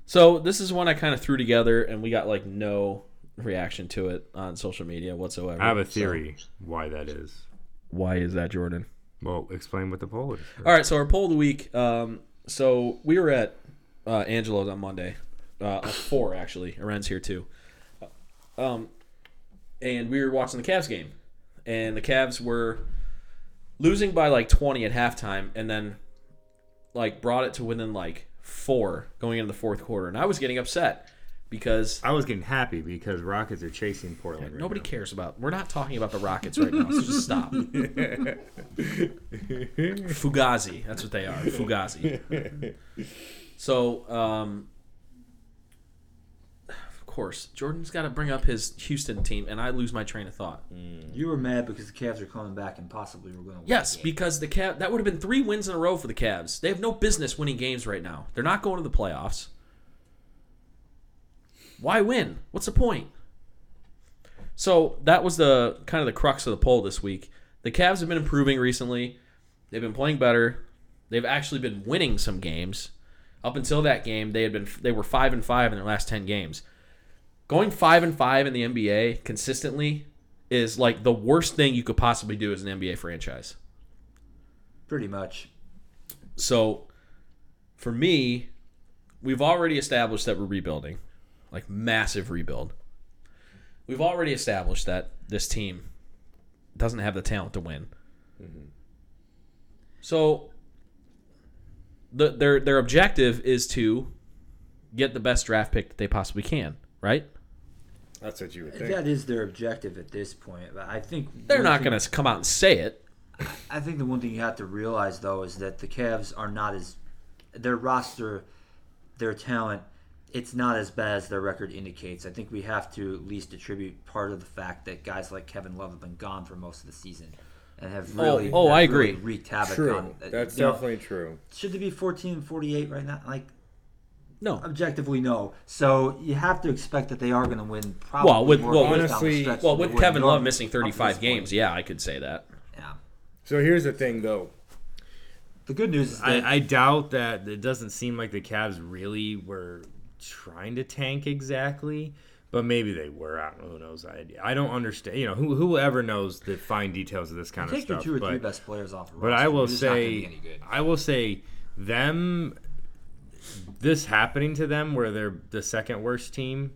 So this is one I kind of threw together, and we got like no reaction to it on social media whatsoever. I have a So- theory why that is. why is that, Jordan? Well, explain what the poll is. All right. So our poll of the week. Um, so we were at uh, Angelo's on Monday. Uh, four actually. Aren's here too. Um, and we were watching the Cavs game, and the Cavs were losing by like 20 at halftime, and then like brought it to within like four going into the fourth quarter, and I was getting upset because I was getting happy because Rockets are chasing Portland. right nobody now. cares about. We're not talking about the Rockets right now, so just stop. Fugazi, that's what they are. Fugazi. So, um, course. Jordan's got to bring up his Houston team, and I lose my train of thought. Mm. You were mad because the Cavs are coming back and possibly we're going to win. Yes, the because the Cav that would have been three wins in a row for the Cavs. They have no business winning games right now. They're not going to the playoffs. Why win? What's the point? So that was the kind of the crux of the poll this week. The Cavs have been improving recently. They've been playing better. They've actually been winning some games. Up until that game, they had been they were five and five in their last ten games. Going five and five in the NBA consistently is like the worst thing you could possibly do as an NBA franchise. pretty much. So for me, we've already established that we're rebuilding, like massive rebuild. We've already established that this team doesn't have the talent to win. Mm-hmm. So the, their their objective is to get the best draft pick that they possibly can, right? That's what you would think. That is their objective at this point. But I think They're not going to come out and say it. I think the one thing you have to realize though is that the Cavs are not as their roster, their talent, it's not as bad as their record indicates. I think we have to at least attribute part of the fact that guys like Kevin Love have been gone for most of the season and have Oh, really oh, have I really agree. wreaked havoc True. on. uh, That's you know, definitely true. should they be 14 and 48 right now? Like No. objectively, no. So you have to expect that they are going to win. Probably Well, with- more well, games down the honestly- Well, with Kevin Love missing 35 games, point. yeah, I could say that. Yeah. So here's the thing, though. The good news is that I, I doubt that it doesn't seem like the Cavs really were trying to tank exactly, but maybe they were. I don't know. Who knows? I, I don't understand. You know, who whoever knows the fine details of this kind of take your stuff. two or but, three best players off. The but roster, I will you're just not gonna say, any good. I will say, them, this happening to them, where they're the second worst team,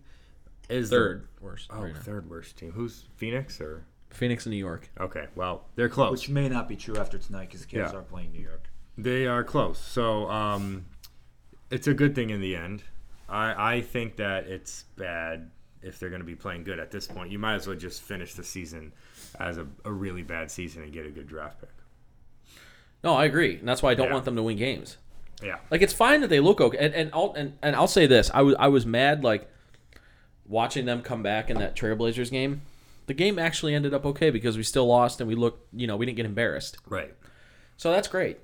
is the- Third worst. oh, right third worst team. Who's Phoenix or? Phoenix and New York. Okay, well, they're close. Which may not be true after tonight because the Cavs Yeah. are playing New York. They are close. So um, it's a good thing in the end. I, I think that it's bad if they're going to be playing good at this point. You might as well just finish the season as a, a really bad season and get a good draft pick. No, I agree, and that's why I don't Yeah. want them to win games. Yeah. Like it's fine that they look okay, and and I'll and, and I'll say this: I was I was mad like watching them come back in that Trailblazers game. The game actually ended up okay because we still lost and we looked, you know, we didn't get embarrassed. Right. So that's great.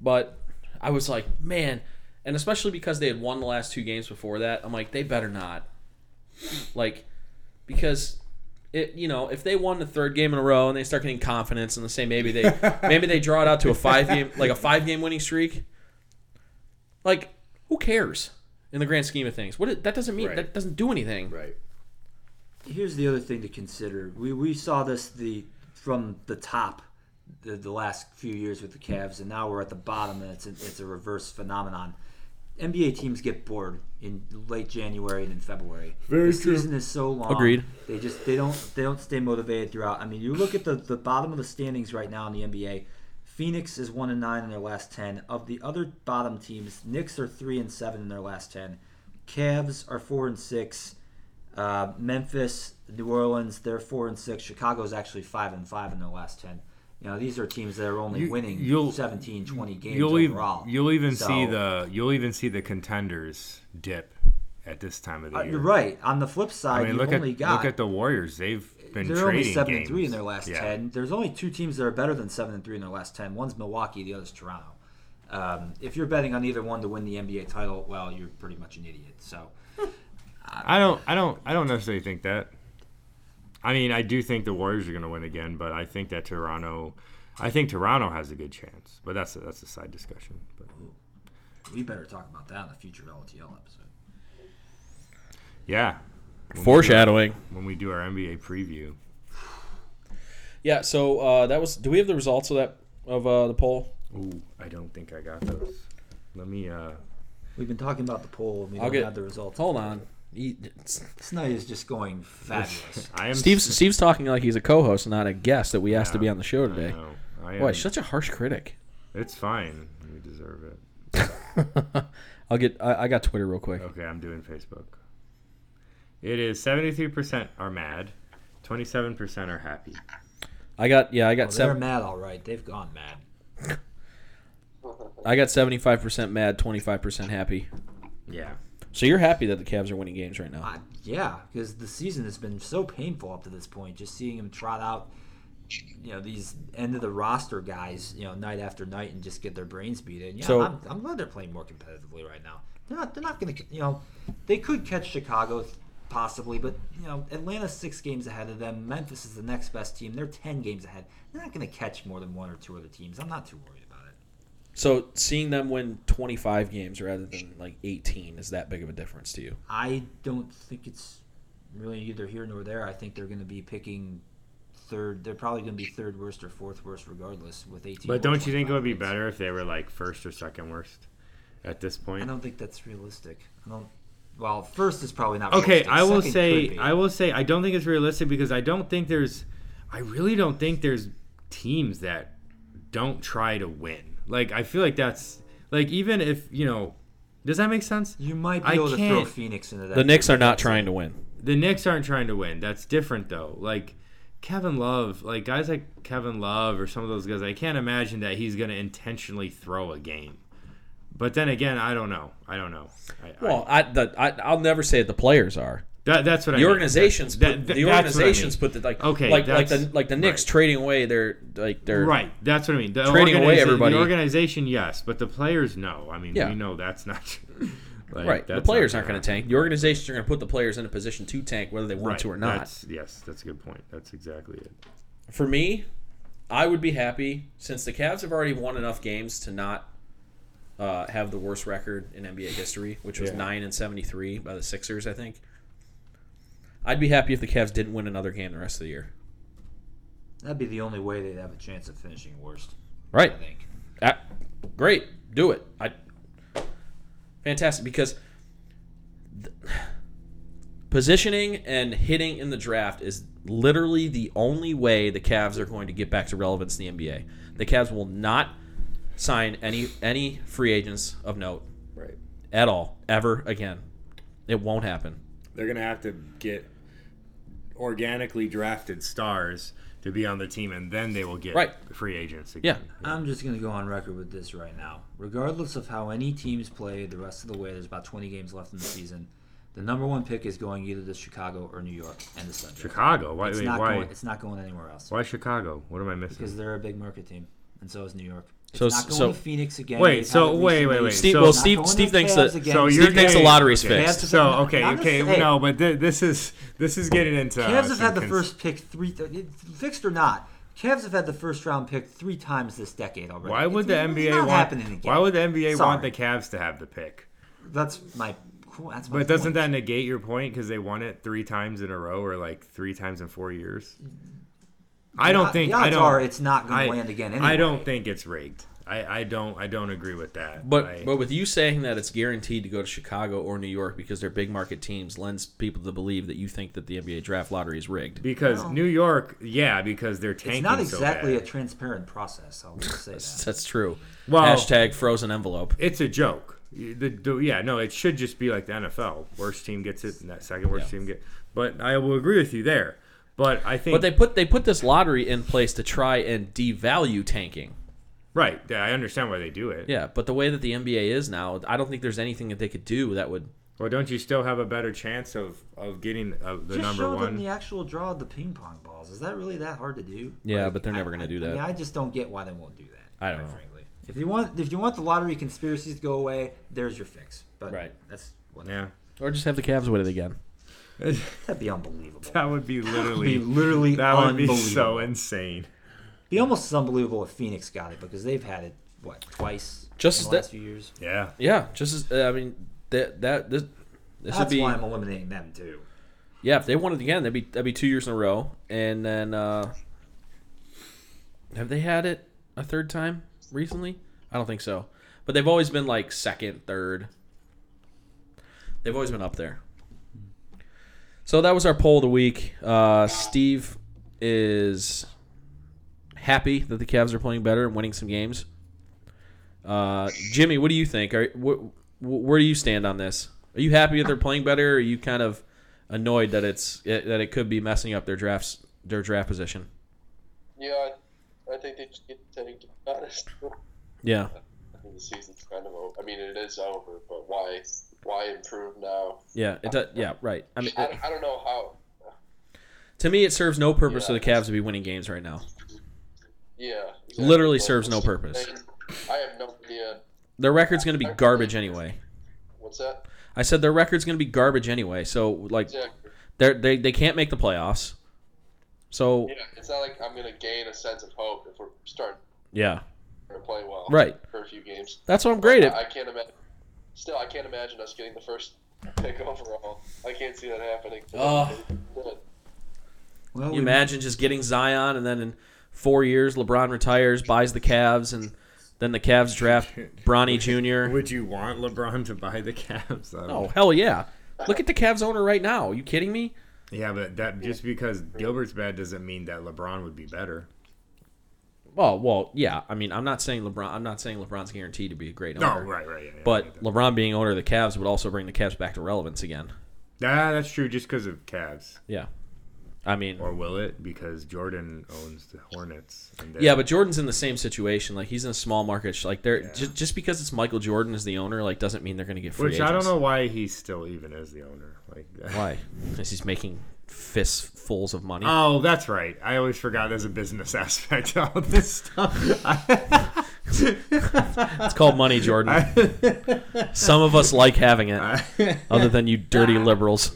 But I was like, man, and especially because they had won the last two games before that, I'm like, they better not. Like, because it, you know, if they won the third game in a row and they start getting confidence and they say maybe they maybe they draw it out to a five game like a five game winning streak. Like, who cares in the grand scheme of things? What it, that doesn't mean Right. that doesn't do anything. Right. Here's the other thing to consider. We we saw this the from the top the, the last few years with the Cavs, and now we're at the bottom, and it's a, it's a reverse phenomenon. NBA teams get bored in late January and in February. Very the true. season is so long. Agreed. They just they don't they don't stay motivated throughout. I mean, you look at the the bottom of the standings right now in the NBA. Phoenix is one and nine in their last ten. Of the other bottom teams, Knicks are three and seven in their last ten. Cavs are four and six. Uh, Memphis, New Orleans, they're four and six. Chicago's actually five and five in their last ten. You know, these are teams that are only You- winning you'll- 17, 20 games You'll even overall. you'll even So- see the you'll even see the contenders dip at this time of the Uh, year. you're right. On the flip side, I mean, look at only got look at the Warriors. They've been they're only seven games. and three in their last Yeah. ten. There's only two teams that are better than seven and three in their last ten. One's Milwaukee, the other's Toronto. Um, if you're betting on either one to win the NBA title, well, you're pretty much an idiot. So I don't, I don't, I don't necessarily think that. I mean, I do think the Warriors are going to win again, but I think that Toronto, I think Toronto has a good chance. But that's a, that's a side discussion. But we better talk about that in a future LTL episode. Yeah, Foreshadowing. when we do our NBA preview, Yeah. So uh, that was. Do we have the results of that of uh, the poll? ooh, I don't think I got those. Let me. uh We've been talking about the poll. and We I'll don't get- have the results. Hold on. He- This night is just going fabulous. I am Steve's Steve's talking like he's a co-host, not a guest that we asked to be on the show I today. know. I Boy, am- such a harsh critic. it's fine. We deserve it. I'll get. I, I got Twitter real quick. Okay, I'm doing Facebook. It is 73% are mad, 27% are happy. I got. Yeah, I got oh, Well, they're mad, all right. They've gone mad. I got seventy-five percent mad, twenty-five percent happy. Yeah. So you're happy that the Cavs are winning games right now? I, yeah, because the season has been so painful up to this point. Just seeing them trot out, you know, these end of the roster guys, you know, night after night, and just get their brains beat in. Yeah, So- I'm, I'm glad they're playing more competitively right now. They're not. They're not going to. You know, they could catch Chicago possibly, but you know, Atlanta's six games ahead of them. Memphis is the next best team. They're ten games ahead. They're not going to catch more than one or two other teams. I'm not too worried about it. So seeing them win 25 games rather than like 18 is that big of a difference to you? I don't think it's really either here nor there. I think they're going to be picking third. They're probably going to be third worst or fourth worst, regardless. With eighteen. But don't you think it would be better if they were like first or second worst at this point? I don't think that's realistic. I don't. Well, first is probably not. Okay, realistic. I will Second say. I will say I don't think it's realistic because I don't think there's I really don't think there's teams that don't try to win. Like I feel like that's like even if, you know, does that make sense? You might be I able to throw Phoenix into that. The Knicks are not trying to win. The Knicks aren't trying to win. That's different though. Like Kevin Love, like guys like Kevin Love or some of those guys, I can't imagine that he's going to intentionally throw a game. But then again, I don't know. I don't know. I, Well, I, I, the, I I'll never say that the players are. that, that's what I The mean. organizations, That- put, that- the what I organizations mean. put the like, Okay, like like the like the Knicks right. trading away their like their Right, that's what I mean. The Trading away everybody. The organization, yes, but the players, no. I mean, Yeah. we know that's not. Like, right. The players aren't going to tank. The organizations are going to put the players in a position to tank, whether they want Right, to or not. That's, yes, that's a good point. That's exactly it. For me, I would be happy since the Cavs have already won enough games to not uh, have the worst record in NBA history, which was Yeah. nine and seventy three by the Sixers. I think. I'd be happy if the Cavs didn't win another game the rest of the year. That'd be the only way they'd have a chance of finishing worst. Right. I think. Great, do it. I fantastic because th- positioning and hitting in the draft is literally the only way the Cavs are going to get back to relevance in the NBA. The Cavs will not sign any any free agents of note Right. at all ever again. It won't happen. They're gonna have to get organically drafted stars to be on the team, and then they will get Right. free agents. Yeah. Again. I'm just gonna go on record with this right now. Regardless of how any teams play the rest of the way, there's about 20 games left in the season. The number one pick is going either to Chicago or New York, and the subject. Chicago. Why? It's wait, not why? going. It's not going anywhere else Why Chicago? What am I missing? because they're a big market team, and so is New York. It's So- not going so- to Phoenix again. Wait, They've so had wait, wait, wait. Steve, So- well, Not Steve, going Steve to thinks Cavs that again. So Steve you're Steve thinks the getting- lottery's okay. fixed. Cavs have So been- okay, I'm just okay, saying. no, but th- this is this is getting into uh, Cavs have some had the cons- first pick three, th- fixed or not. Cavs have had the first round pick three times this decade already. Why would the It's- it's NBA not want? again. Why would the NBA want the Cavs to have the pick? That's my. That's my But doesn't point. that negate your point because they won it three times in a row or like three times in four years? I don't think. the I odds don't. are it's not going to land again. I don't think it's rigged. I, I don't. I don't agree with that. But I- but with you saying that it's guaranteed to go to Chicago or New York because they're big market teams lends people to believe that you think that the NBA draft lottery is rigged. because Well- New York, yeah, because they're tanking It's not so exactly a transparent process. I'll just say That's, that. that's true. Well- Hashtag frozen envelope. It's a joke. The, the, yeah, no, it should just be like the NFL. Worst team gets it, and that second worst Yeah. team get. But I will agree with you there. But I think But they put they put this lottery in place to try and devalue tanking. right. Yeah, I understand why they do it. Yeah, but the way that the NBA is now, I don't think there's anything that they could do that would. Well, don't you still have a better chance of of getting uh, the Just number show one? them the actual draw of the ping pong balls. Is that really that hard to do? Yeah, but they're never gonna I- do I that. mean, I just don't get why they won't do that. I don't know. Frankly, if you want, if you want the lottery conspiracies to go away, there's your fix. But Right. that's what. yeah, Or just have the Cavs win it again. That'd be unbelievable. that would be literally be literally that would be so insane. be almost as unbelievable if Phoenix got it because they've had it what twice Just in as the last that- few years. Yeah, Yeah, just as I mean that that this this would That's be why I'm eliminating them too. yeah. If they won it again, that'd be that'd be two years in a row. And then uh have they had it a third time recently? I don't think so. But they've always been like second, third. They've always been up there. So that was our poll of the week. Uh, Steve is happy that the Cavs are playing better and winning some games. Uh, Jimmy, what do you think? Are wh- wh- where do you stand on this? Are you happy that they're playing better? Or are you kind of annoyed that it's it, that it could be messing up their drafts their draft position? Yeah, I, I think they should get be honest, Yeah, I think the season's kind of over. I mean, it is over, but why why improve now? Yeah, it does. Yeah, right. I mean, I, I don't know how. to me, it serves no purpose for the Cavs to be winning games right now. Yeah. exactly. Literally serves no purpose. I have no idea. Their record's going to be garbage anyway. What's that? I said their record's going to be garbage anyway. So like, Exactly. they're, they they can't make the playoffs. So Yeah, it's not like I'm gonna gain a sense of hope if we're starting yeah, to play well. Right. For a few games. that's what I'm great at. I can't imagine. Still, I can't imagine us getting the first pick overall. I can't see that happening. Oh. Well, you imagine just getting Zion and then in four years LeBron retires, buys the Cavs, and then the Cavs draft Bronny Jr. Would you want LeBron to buy the Cavs? I oh, don't Oh know. hell yeah! Look at the Cavs owner right now. Are you kidding me? Yeah, but that just because Gilbert's bad doesn't mean that LeBron would be better. Well, well, yeah. I mean, I'm not saying LeBron. I'm not saying LeBron's guaranteed to be a great owner. No, right, right. Yeah, yeah, But that. LeBron being owner of the Cavs would also bring the Cavs back to relevance again. Ah, that's true. Just because of Cavs, Yeah. I mean, or will it? Because Jordan owns the Hornets. And yeah, but Jordan's in the same situation. Like he's in a small market. Like they're just just because it's Michael Jordan as the owner, like doesn't mean they're going to get free which I don't know why he's still even as the owner. Like why. Because he's making fistfuls of money. Oh, that's right. I always forgot there's a business aspect to all this stuff. It's called money, Jordan. Some of us like having it, other than you dirty liberals.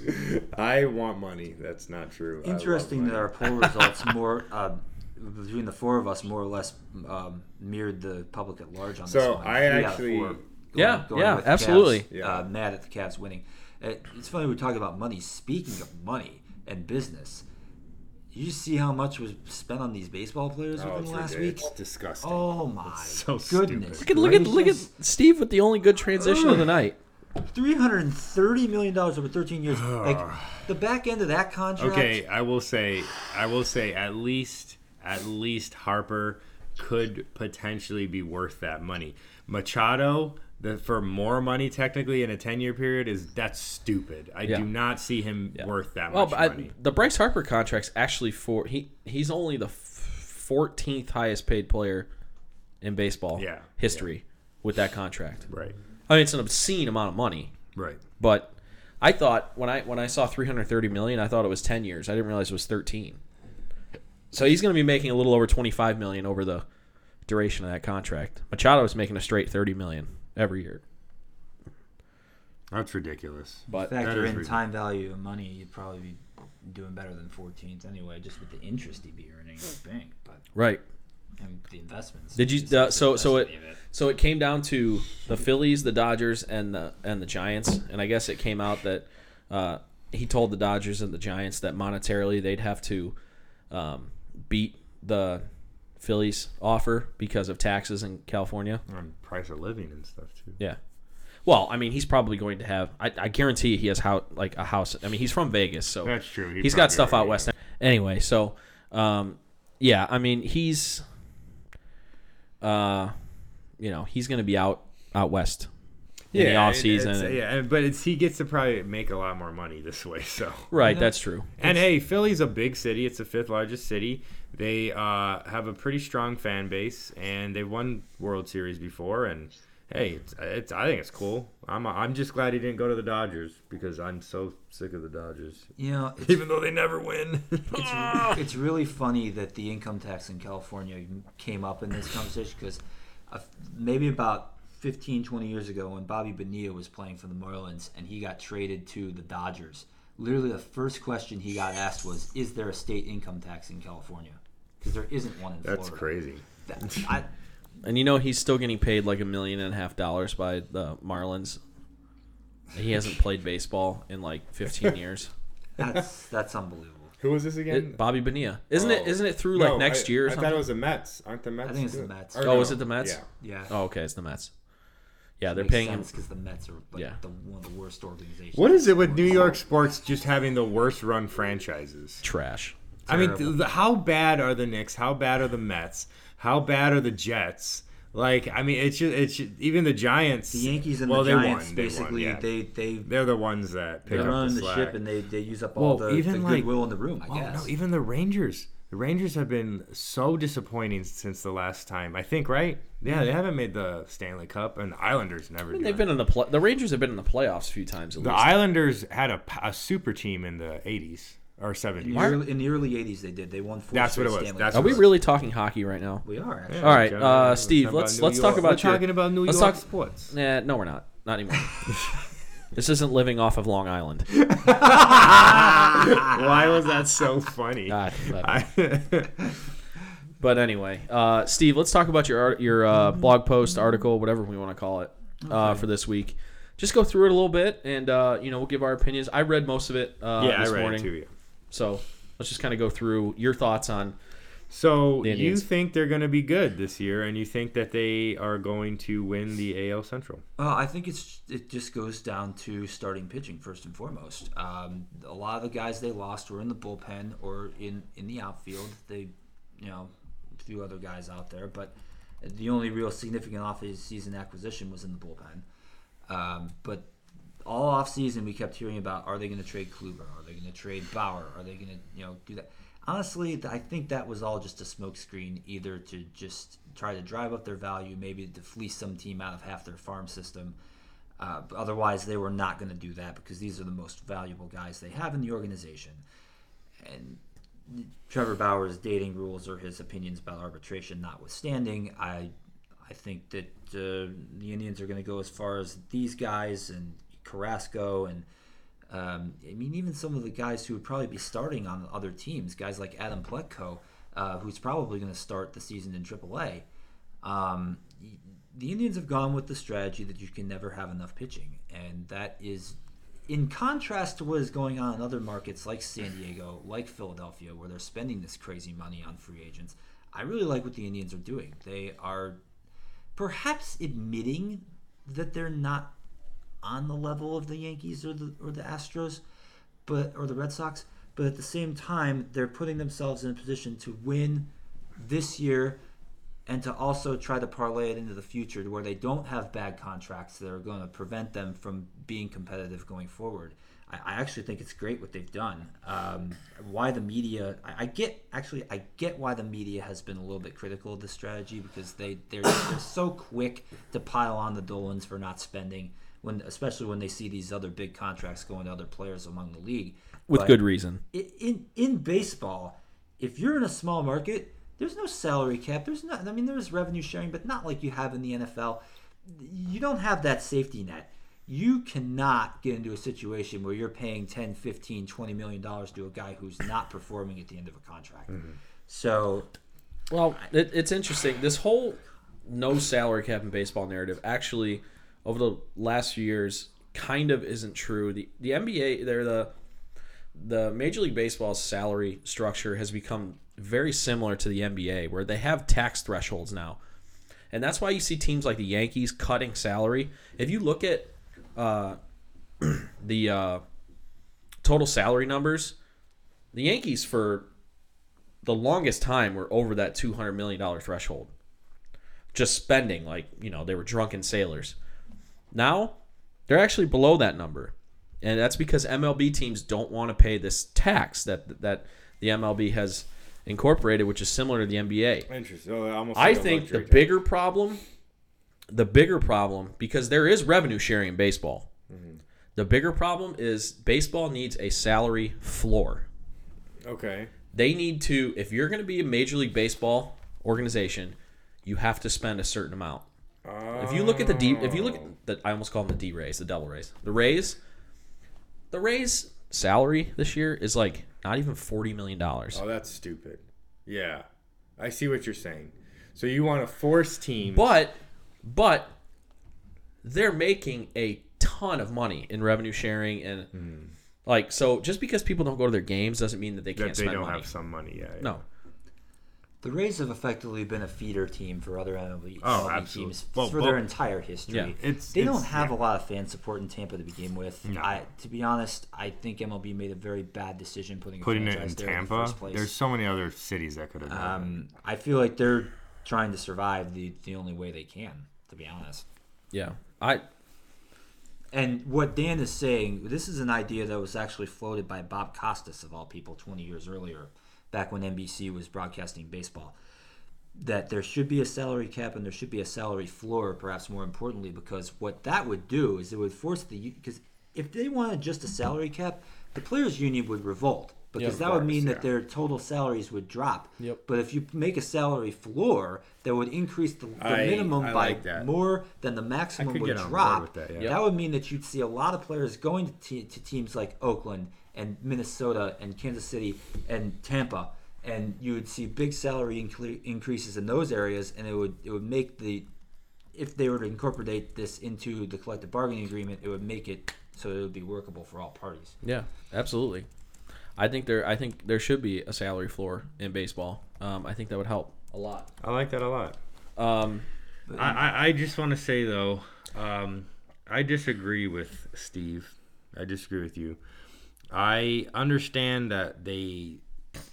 I want money. That's not true. Interesting that our poll results more uh, between the four of us more or less um, mirrored the public at large on this So, one. I Three actually- four Yeah, yeah, with the absolutely. Cavs, Yeah. Uh, mad at the Cavs winning. Uh, It's funny we're talking about money. Speaking of money and business, you see how much was spent on these baseball players Oh, within it's the last ridiculous. week? It's disgusting. Oh my so goodness! stupid. Look at look at look at. Steve with the only good transition of the night. three hundred and thirty million dollars over thirteen years. like the back end of that contract. Okay, I will say, I will say, at least, at least Harper could potentially be worth that money. Machado, the, for more money technically in a ten-year period, is that's stupid. I Yeah. do not see him worth that Well, much but I, the Bryce Harper contract's actually for he he's only the fourteenth highest paid player in baseball Yeah, history with that contract. right, I mean, it's an obscene amount of money, right. but I thought when I when I saw 330 million, I thought it was 10 years. I didn't realize it was 13. So he's going to be making a little over 25 million over the duration of that contract. Machado is making a straight 30 million every year. That's ridiculous. But factor That is in ridiculous. time value of money, you'd probably be doing better than 14th anyway, just with the interest he'd be earning in the bank. But right. and the investments. Did you? Uh, so so it investment of so it came down to the Phillies, the Dodgers, and the and the Giants. And I guess it came out that uh, he told the Dodgers and the Giants that monetarily they'd have to um, beat the Phillies offer because of taxes in California. and price of living and stuff too. Yeah. Well, I mean, he's probably going to have. I, I guarantee he has how like a house. I mean, he's from Vegas, so That's true. He he's got stuff out already- west. Anyway, so um, yeah, I mean, he's uh, you know, he's going to be out out west in the off season. it's- yeah, but it's he gets to probably make a lot more money this way. So Right, that's true. And hey, Philly's a big city. It's the fifth largest city. They uh, have a pretty strong fan base, and they've won World Series before. And hey, it's, it's I think it's cool. I'm I'm just glad he didn't go to the Dodgers because I'm so sick of the Dodgers, You know, even though they never win. it's, it's really funny that the income tax in California came up in this conversation because uh, maybe about 15, 20 years ago when Bobby Bonilla was playing for the Marlins and he got traded to the Dodgers, literally the first question he got asked was, "Is there a state income tax in California?" Because there isn't one in That's Florida. crazy. That, I, And you know, he's still getting paid like a million and a half dollars by the Marlins. He hasn't played baseball in like 15 years. that's that's unbelievable. Who was this again? It, Bobby Bonilla, isn't it? Oh. Isn't it through like No, next I, year or something? I something? thought it was the Mets. Aren't the Mets? I think it's the Mets. or Oh, no. is it the Mets? Yeah. Yeah. Oh, okay, it's the Mets. Yeah, they're Makes paying him. because the Mets are like Yeah. the, one of the worst organizations. What is it with New York sports just having the worst run franchises? Trash. I mean, th- how bad are the Knicks? How bad are the Mets? How bad are the Jets? Like, I mean, it's just, it's just, even the Giants. The Yankees and well, the they Giants won, they won, basically yeah. they they they're the ones that pick they're up running the the slack. ship and they, they use up all Well, the, even the like- goodwill in the room. I Oh, guess. no, even the Rangers. The Rangers have been so disappointing since the last time. I think, right? Yeah, they haven't made the Stanley Cup, and the Islanders never. do They've it. been in the play. The Rangers have been in the playoffs a few times at The least. Islanders had a, p- a super team in the '80s or In '70s. the, early, in the early '80s, they did. They won four. That's what it was. Stanley That's Are Cups. we really talking hockey right now? We are actually. Yeah, All right, okay. uh, Let's Steve, let's- let's talk about We're your- talking about New York talk- sports. Nah, no, we're not. Not anymore. this isn't living off of Long Island. Why was that so funny? God, I- But anyway, uh, Steve, let's talk about your your uh, blog post, article, whatever we want to call it, uh, for this week. Just go through it a little bit, and uh, you know we'll give our opinions. I read most of it uh, yeah, I this read morning, it too. Yeah. So let's just kind of go through your thoughts on. So The you think they're going to be good this year, and you think that they are going to win the AL Central? Well, I think it's it just goes down to starting pitching first and foremost. Um, a lot of the guys they lost were in the bullpen or in in the outfield. They, you know, a few other guys out there, but the only real significant off-season acquisition was in the bullpen. Um, but all off-season we kept hearing about: Are they going to trade Kluber? Are they going to trade Bauer? Are they going to you know do that? Honestly, I think that was all just a smokescreen, either to just try to drive up their value, maybe to fleece some team out of half their farm system. Uh, otherwise, they were not going to do that because these are the most valuable guys they have in the organization. And Trevor Bauer's dating rules or his opinions about arbitration notwithstanding, I I think that uh, the Indians are going to go as far as these guys and Carrasco and um, I mean even some of the guys who would probably be starting on other teams, guys like Adam Plutko, uh, who's probably going to start the season in AAA. Um, the Indians have gone with the strategy that you can never have enough pitching, and that is in contrast to what is going on in other markets like San Diego, like Philadelphia, where they're spending this crazy money on free agents. I really like what the Indians are doing. They are perhaps admitting that they're not on the level of the Yankees or the or the Astros, but or the Red Sox, but at the same time they're putting themselves in a position to win this year and to also try to parlay it into the future to where they don't have bad contracts that are going to prevent them from being competitive going forward. I, I actually think it's great what they've done. Um, why the media? I, I get actually I get why the media has been a little bit critical of this strategy because they they're, they're so quick to pile on the Dolans for not spending when especially when they see these other big contracts going to other players among the league With But- good reason. i- in in baseball, if you're in a small market, there's no salary cap. There's not. I mean, there's revenue sharing, but not like you have in the NFL. You don't have that safety net. You cannot get into a situation where you're paying 10, 15, 20 million dollars to a guy who's not performing at the end of a contract. Mm-hmm. So, Well, it, it's interesting. This whole no salary cap in baseball narrative actually, over the last few years, kind of isn't true. The the NBA, they're the the Major League Baseball's salary structure has become very similar to the NBA, where they have tax thresholds now, and that's why you see teams like the Yankees cutting salary. If you look at uh, the uh, total salary numbers, the Yankees for the longest time were over that two hundred million dollar threshold. Just spending like you know they were drunken sailors. Now they're actually below that number, and that's because MLB teams don't want to pay this tax that that the MLB has incorporated, which is similar to the NBA. Interesting. Oh, almost I think the tax. bigger problem, the bigger problem, because there is revenue sharing in baseball. Mm-hmm. The bigger problem is baseball needs a salary floor. Okay. They need to, if you're going to be a Major League Baseball organization, you have to spend a certain amount. If you look at the D, if you look at the, I almost call them the D Rays, the Devil Rays, the Rays, the Rays salary this year is like not even forty million dollars. Oh, that's stupid. Yeah, I see what you're saying. So you want to force teams? But, but they're making a ton of money in revenue sharing and hmm. like so. Just because people don't go to their games doesn't mean that they can't that they don't money. have some money. Yeah. yeah. No, the Rays have effectively been a feeder team for other MLB, Oh, MLB teams Well, for well- their entire history. Yeah. It's- they don't have yeah. a lot of fan support in Tampa to begin with. No. I, to be honest, I think MLB made a very bad decision putting a Putting it franchise in there in the Tampa. first place. There's so many other cities that could have. done it. Um, I feel like they're trying to survive the, the only way they can, to be honest. yeah, I And what Dan is saying, this is an idea that was actually floated by Bob Costas, of all people, 20 years earlier. Back when NBC was broadcasting baseball. That there should be a salary cap and there should be a salary floor, perhaps more importantly, because what that would do is it would force the because if they wanted just a salary cap, the players' union would revolt because of that would mean yeah. that their total salaries would drop. Yep. But if you make a salary floor that would increase the, the I- minimum I by like that. more than the maximum would get on board drop, that, yeah. That would mean that you'd see a lot of players going to, te- to teams like Oakland and Minnesota and Kansas City and Tampa, and you would see big salary incre- increases in those areas, and it would it would make the if they were to incorporate this into the collective bargaining agreement, it would make it so it would be workable for all parties. Yeah, absolutely. I think there I think there should be a salary floor in baseball. Um, I think that would help a lot. I like that a lot. Um, I, I, I just want to say though, um, I disagree with Steve. I disagree with you. I understand that they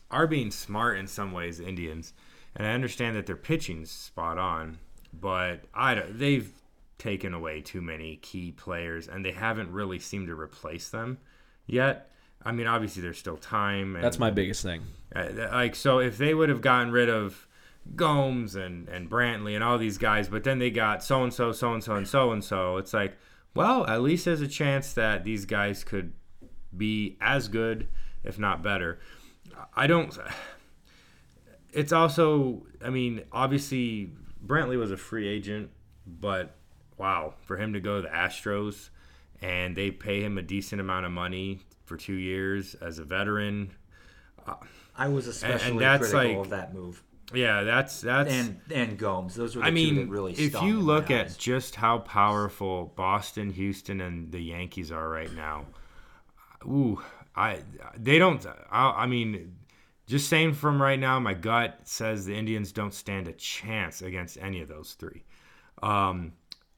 are being smart in some ways, Indians, and I understand that their pitching's spot on. But I don't- they've taken away too many key players, and they haven't really seemed to replace them yet. I mean, obviously there's still time. And, that's my biggest thing. uh, like so, if they would have gotten rid of Gomes and and Brantley and all these guys, but then they got so and so, so and so, and so and so, it's like, well, at least there's a chance that these guys could be as good, if not better. I don't. It's also, I mean, obviously Brantley was a free agent, but wow, for him to go to the Astros and they pay him a decent amount of money for two years as a veteran. I was especially that's critical like- of that move, Yeah, that's that's. and and Gomes. Those were the I two mean, that really. if you look at just how powerful Boston, Houston, and the Yankees are right now, ooh, I they don't. I, I mean, just saying from right now, my gut says the Indians don't stand a chance against any of those three. Um,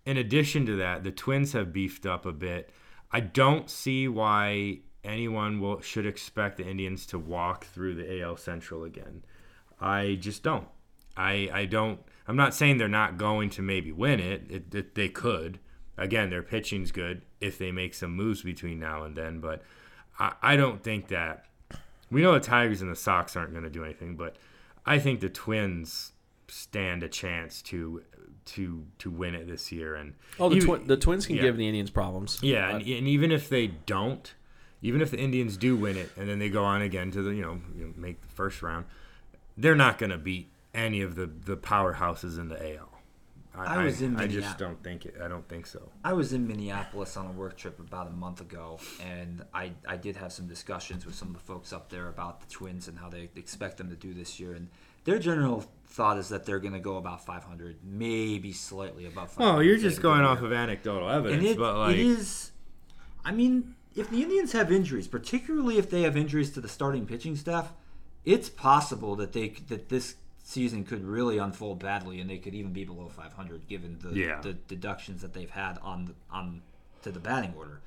in addition to that, the Twins have beefed up a bit. I don't see why anyone will should expect the Indians to walk through the AL Central again. I just don't. I I don't. I'm not saying they're not going to maybe win it. It, it. They could. Again, their pitching's good if they make some moves between now and then. But I, I don't think that. We know the Tigers and the Sox aren't going to do anything, but I think the Twins stand a chance to to to win it this year. And Oh, the, even- twi- the Twins can yeah. give the Indians problems. yeah, uh, and, and even if they don't, even if the Indians do win it, and then they go on again to the you know, you know make the first round, they're not going to beat any of the the powerhouses in the AL. I was in I just don't think it. I don't think so. I was in Minneapolis on a work trip about a month ago, and I, I did have some discussions with some of the folks up there about the Twins and how they expect them to do this year. And their general thought is that they're going to go about 500, maybe slightly above 500. Well, you're just going off of anecdotal evidence, it, but like it is. I mean, if the Indians have injuries, particularly if they have injuries to the starting pitching staff, it's possible that they that this season could really unfold badly, and they could even be below 500 given the, Yeah. the deductions that they've had on the, on to the batting order.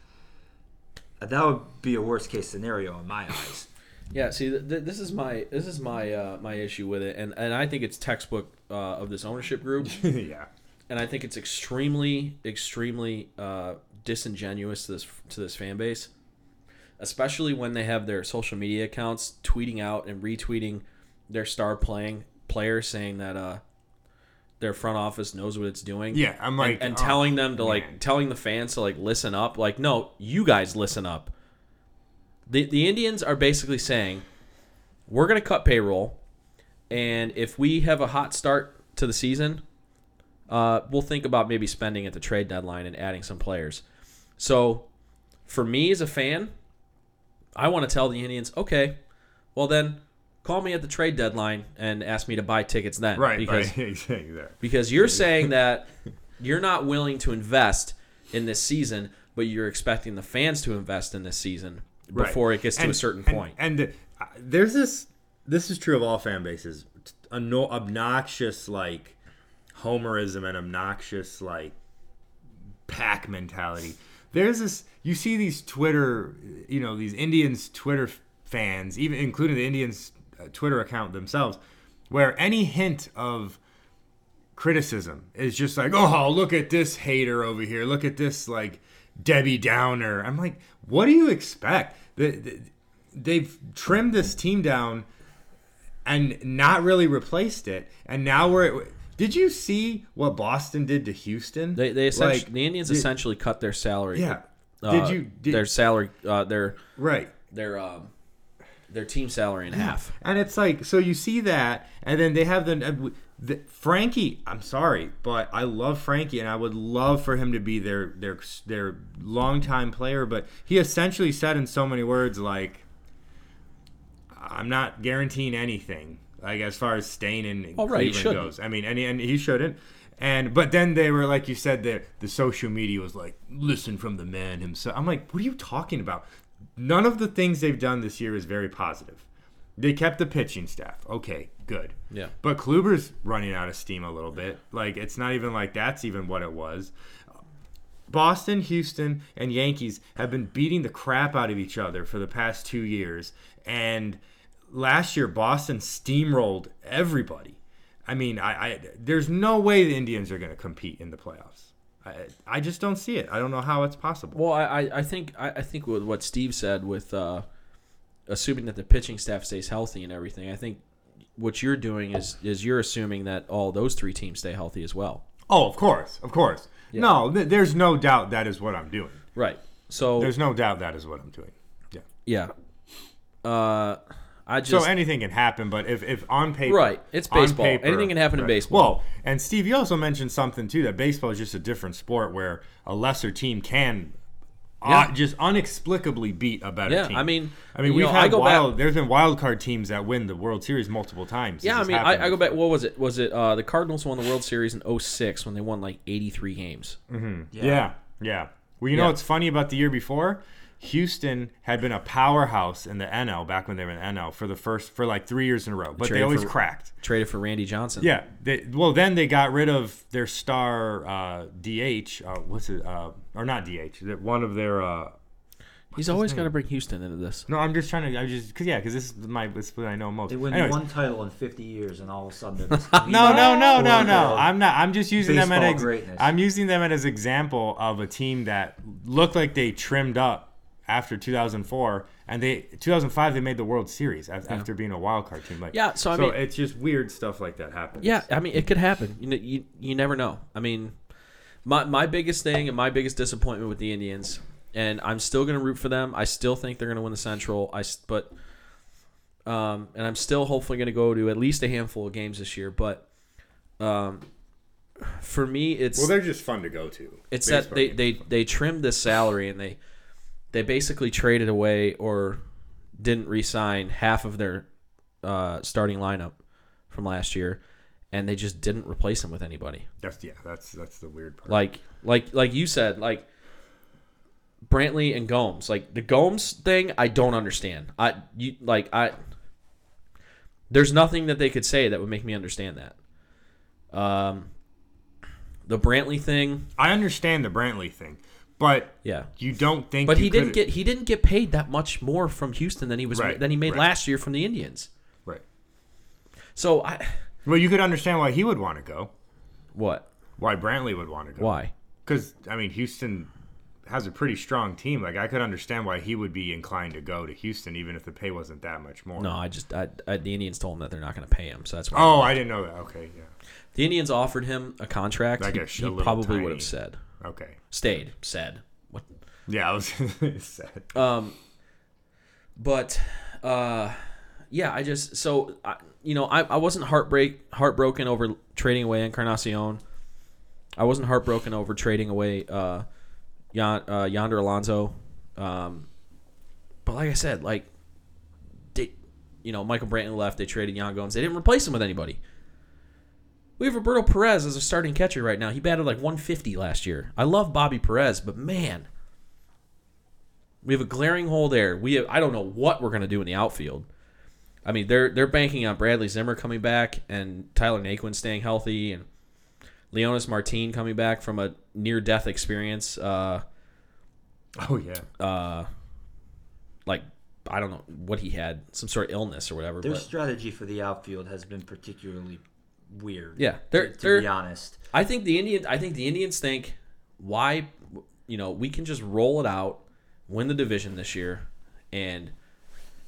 Uh, That would be a worst case scenario in my eyes. Yeah, see, th- th- this is my this is my uh, my issue with it, and and I think it's textbook uh, of this ownership group, yeah, and I think it's extremely extremely uh, disingenuous to this to this fan base, especially when they have their social media accounts tweeting out and retweeting their star playing players saying that uh, their front office knows what it's doing. Yeah, I'm like, and, oh, telling them to like telling the fans to like listen up. Like, no, you guys listen up. The the Indians are basically saying we're going to cut payroll, and if we have a hot start to the season, uh, we'll think about maybe spending at the trade deadline and adding some players. So, for me as a fan, I want to tell the Indians, okay, well then, call me at the trade deadline and ask me to buy tickets then, right, Because right, exactly because you're saying that you're not willing to invest in this season, but you're expecting the fans to invest in this season Right. before it gets to And- a certain and- point. And, uh, there's this. This is true of all fan bases. Obnoxious like homerism and obnoxious like pack mentality. There's this. You see these Twitter, you know, these Indians Twitter fans, even including the Indians Twitter account themselves, where any hint of criticism is just like, oh, look at this hater over here. Look at this like Debbie Downer. I'm like, what do you expect? The, the, they've trimmed this team down and not really replaced it. And now we're. Did you see what Boston did to Houston? They they essentially, Like, the Indians did- essentially cut their salary. Yeah. uh, Did you- did- their salary uh, their right. their um their team salary in half. And it's like, so you see that, and then they have the, uh, the Frankie. I'm sorry, but I love Frankie, and I would love for him to be their their their longtime player. But he essentially said in so many words, like, "I'm not guaranteeing anything." Like as far as staying in Oh, right, Cleveland goes. I mean, and, and he shouldn't. And but then they were like you said, the the social media was like, listen from the man himself. I'm like, what are you talking about? None of the things they've done this year is very positive. They kept the pitching staff. Okay, good. Yeah. But Kluber's running out of steam a little bit. Like it's not even like that's even what it was. Boston, Houston, and Yankees have been beating the crap out of each other for the past two years. And last year, Boston steamrolled everybody. I mean, I, I there's no way the Indians are going to compete in the playoffs. I, I just don't see it. I don't know how it's possible. Well, I, I- I think I, I think with what Steve said with uh, assuming that the pitching staff stays healthy and everything, I think what you're doing is is you're assuming that all those three teams stay healthy as well. Oh, of course, of course. No, th- there's no doubt that is what I'm doing. Right. So There's no doubt that is what I'm doing. Yeah. yeah. Uh, I So anything can happen, but if, if on paper, Right, it's on baseball. Anything can happen in baseball. Well, and Steve, you also mentioned something too that baseball is just a different sport where a lesser team can, uh, just inexplicably beat a better Yeah, team. I mean, I mean, we've know, I had go back- wild. There's been wild card teams that win the World Series multiple times. yeah. I mean, I, I go back. What was it? Was it uh, the Cardinals won the World Series in 06 when they won like 83 games? Yeah, yeah. Well, you know Yeah. what's funny about the year before? Houston had been a powerhouse in the NL back when they were in the NL for the first for like three years in a row, but they always for- cracked. Traded for Randy Johnson. Yeah. They, well, then they got rid of their star uh, DH. Uh, what's it? Uh, or not DH? that One of their. Uh, He's always got to bring Houston into this. no, I'm just trying to. I just because yeah, because this is my this is what I know most. They win Anyways. one title in 50 years, and all of a sudden they're No, no, no, no, no. I'm not. I'm just using them as baseball ex- greatness. I'm using them as example of a team that looked like they trimmed up after 2004, and they 2005 they made the World Series af- after being a wild card team. Like Yeah, so I so mean- it's just weird stuff like that happens. Yeah, I mean, it could happen. You know, you, you never know. I mean, my my biggest thing and my biggest disappointment with the Indians, and I'm still gonna root for them. I still think they're gonna win the Central. I but, um, and I'm still hopefully gonna go to at least a handful of games this year. But, um, for me, it's Well, they're just fun to go to. it's that they, games. they they trimmed this salary and they they basically traded away or didn't re-sign half of their uh, starting lineup from last year, and they just didn't replace them with anybody. That's yeah. That's that's the weird part. Like like like you said, like Brantley and Gomes. Like the Gomes thing, I don't understand. I you like I. There's nothing that they could say that would make me understand that. Um, the Brantley thing, I understand the Brantley thing, but yeah. you don't think. But he didn't get he didn't get paid that much more from Houston than he was Right, than he made right. last year from the Indians. right. So I Well, you could understand why he would want to go. what Why Brantley would want to go. why Because I mean, Houston has a pretty strong team. Like I could understand why he would be inclined to go to Houston, even if the pay wasn't that much more. no I just I, I the Indians told him that they're not going to pay him so that's why Oh, I didn't know that. Okay, yeah. the Indians offered him a contract Like he, a he probably would have said Okay. stayed said what Yeah, I was sad. um but uh yeah I just so I, you know I, I wasn't heartbreak heartbroken over trading away Encarnacion I wasn't heartbroken over trading away uh Yon, uh, Yonder Alonso. Um, but like I said, like they, you know, Michael Brantley left. They traded Yan Gomes. They didn't replace him with anybody. We have Roberto Perez as a starting catcher right now. He batted like 150 last year. I love Bobby Perez, but man, we have a glaring hole there. We have, I don't know what we're gonna do in the outfield. I mean, they're they're banking on Bradley Zimmer coming back and Tyler Naquin staying healthy and Leonys Martin coming back from a near death experience. Uh, Oh yeah. uh, like I don't know what he had, some sort of illness or whatever. Their But strategy for the outfield has been particularly weird. Yeah, they're- to, to they're- be honest. I think the Indian, I think the Indians think why, you know, we can just roll it out, win the division this year, and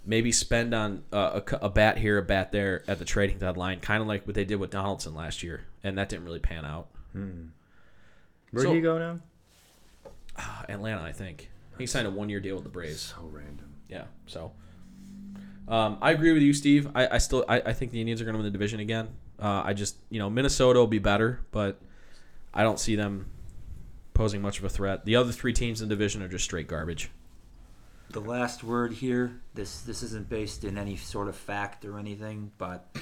maybe spend on uh, a, a bat here, a bat there at the trading deadline, kind of like what they did with Donaldson last year, and that didn't really pan out. Where So- do you go now? Uh, Atlanta, I think he signed a one-year deal with the Braves. So random. Yeah, so um, I agree with you, Steve. I, I still I, I think the Indians are going to win the division again. Uh, I just you know Minnesota will be better, but I don't see them posing much of a threat. The other three teams in the division are just straight garbage. The last word here. This this isn't based in any sort of fact or anything, but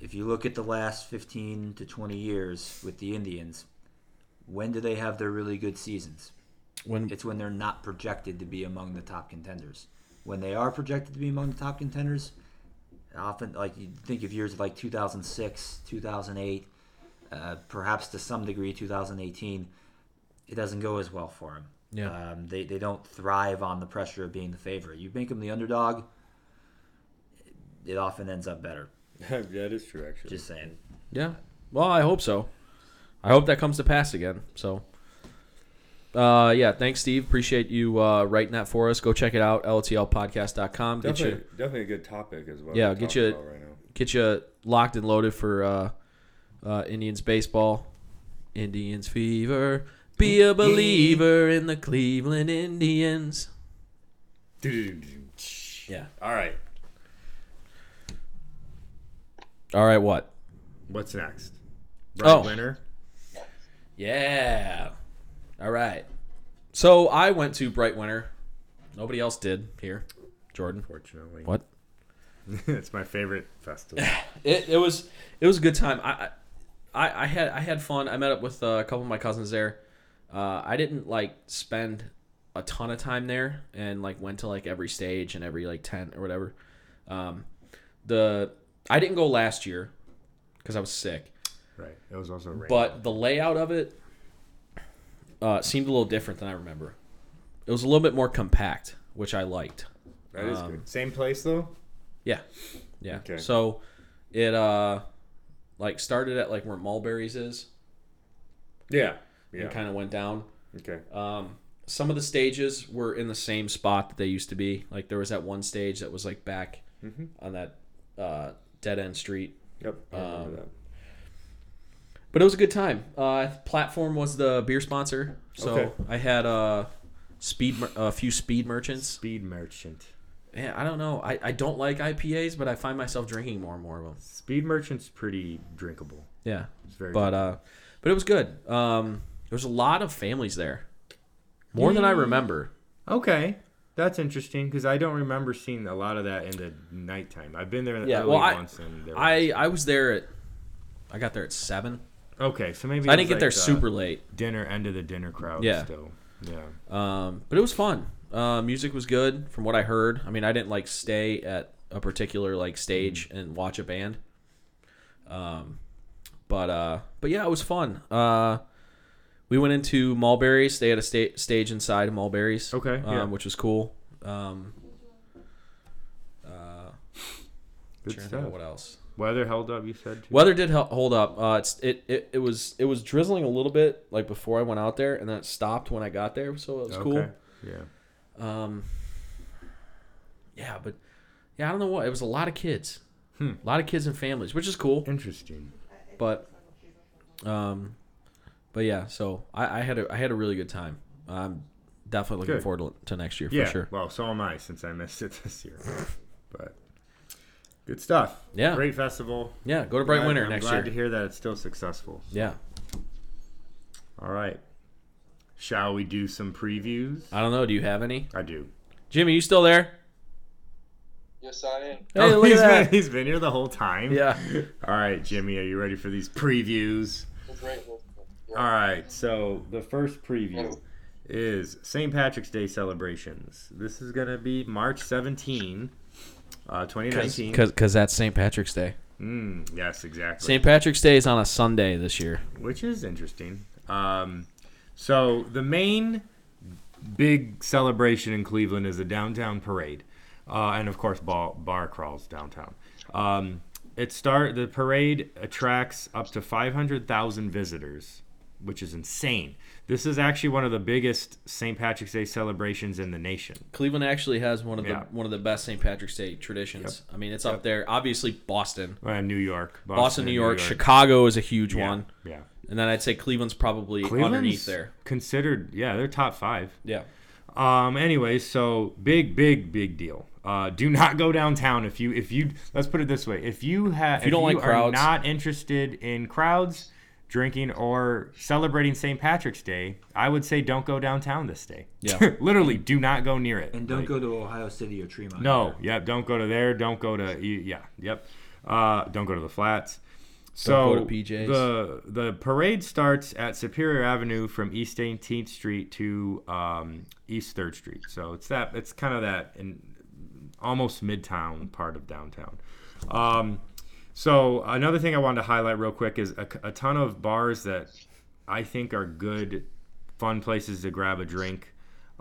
if you look at the last 15 to 20 years with the Indians, when do they have their really good seasons? When It's when they're not projected to be among the top contenders. When they are projected to be among the top contenders, often like you think of years like 2006, 2008, uh, perhaps to some degree 2018, it doesn't go as well for them. Yeah. Um, they, they don't thrive on the pressure of being the favorite. You make them the underdog, it often ends up better. yeah, that is true, actually. Just saying. Yeah. Well, I hope so. I hope that comes to pass again. So, uh, yeah. Thanks, Steve. Appreciate you uh, writing that for us. Go check it out. LTLpodcast.com. Get definitely, you definitely a good topic as well. Yeah, get you- right now. get you locked and loaded for uh, uh, Indians baseball. Indians fever. Be a believer in the Cleveland Indians. Yeah. All right. All right. What? What's next? Oh. winner. Yeah. All right. So I went to Brite Winter. Nobody else did here. Jordan. Fortunately, What? it's my favorite festival. It, it was it was a good time. I, I I had I had fun. I met up with uh, a couple of my cousins there. Uh, I didn't like spend a ton of time there, and like went to like every stage and every like tent or whatever. Um, the I didn't go last year because I was sick, right. It was also raining. but the layout of it uh, seemed a little different than I remember. It was a little bit more compact, which I liked. that is um, good. Same place though. Yeah. Yeah. Okay. So it uh like started at like where Mulberries is Yeah. Yeah. and kind of went down. Okay. Um some of the stages were in the same spot that they used to be. Like there was that one stage that was like back Mhm. on that uh dead end street. Yep. I remember Um, that. But it was a good time. Uh platform was the beer sponsor. So Okay. I had uh speed mer- a few speed merchants. Speed Merchant. Yeah, I don't know. I, I don't like IPAs, but I find myself drinking more and more of them. Speed Merchant's pretty drinkable. Yeah. It's very. but uh but it was good um there was a lot of families there more than i remember okay. That's interesting because I don't remember seeing a lot of that in the nighttime. I've been there Yeah, early well, I- once and there was- i i was there at i got there at seven okay, so maybe i it didn't get there the super late dinner end of the dinner crowd. Yeah. Still. Yeah. um but it was fun uh music was good from what i heard i mean i didn't like stay at a particular like stage and watch a band um but uh but yeah it was fun uh we went into mulberries they had a sta- stage inside of mulberries Okay, um, yeah. which was cool um uh Good trying to think stuff. what else Weather held up. You said. Too? Weather did hold up. Uh, it's it, it it was it was drizzling a little bit like before I went out there, and then it stopped when I got there, so it was cool. Yeah. Um, yeah, but yeah, I don't know what. It was a lot of kids, Hmm. a lot of kids and families, which is cool. Interesting. But um, but yeah, so I, I had a I had a really good time. I'm definitely looking Good. forward to, to next year for sure. Well, so am I since I missed it this year. but good stuff. Yeah. Great festival. Yeah, go to Brite Glad- Winter I'm next glad year. to hear that it's still successful. Yeah, All right. Shall we do some previews? I don't know. Do you have any? I do. Jimmy, you still there? Yes, I am. Hey, oh, look he's been he's been here the whole time. Yeah. All right, Jimmy, are you ready for these previews? It's great. Yeah. All right. So the first preview is St. Patrick's Day celebrations. This is gonna be March 17, uh, 2019. Because that's St. Patrick's Day. Mm, yes, exactly. St. Patrick's Day is on a Sunday this year. which is interesting. Um, so the main big celebration in Cleveland is the downtown parade, uh, and of course bar, bar crawls downtown. Um, it start the parade attracts up to 500,000 visitors which is insane. This is actually one of the biggest St. Patrick's Day celebrations in the nation. Cleveland actually has one of the Yeah. one of the best St. Patrick's Day traditions. I mean, it's up there. Obviously, Boston, Uh, New York, Boston, and New York, Chicago is a huge Yeah, one, Yeah. and then I'd say Cleveland's probably Cleveland's underneath there. Considered, yeah, they're top five. Yeah. Um. Anyways, so big, big, big deal. Uh, do not go downtown if you if you let's put it this way if you have if you don't like are crowds. not interested in crowds drinking or celebrating St. Patrick's Day, I would say don't go downtown this day. Yeah. literally do not go near it. And don't Like, go to Ohio City or Tremont. No, yep, don't go to there. Don't go to yeah, yep. Uh, don't go to the flats. So go to PJ's. the the parade starts at Superior Avenue from East 18th Street to um, East Third Street. So it's that it's kind of that in almost midtown part of downtown. Um, so another thing I wanted to highlight real quick is a, a ton of bars that I think are good, fun places to grab a drink.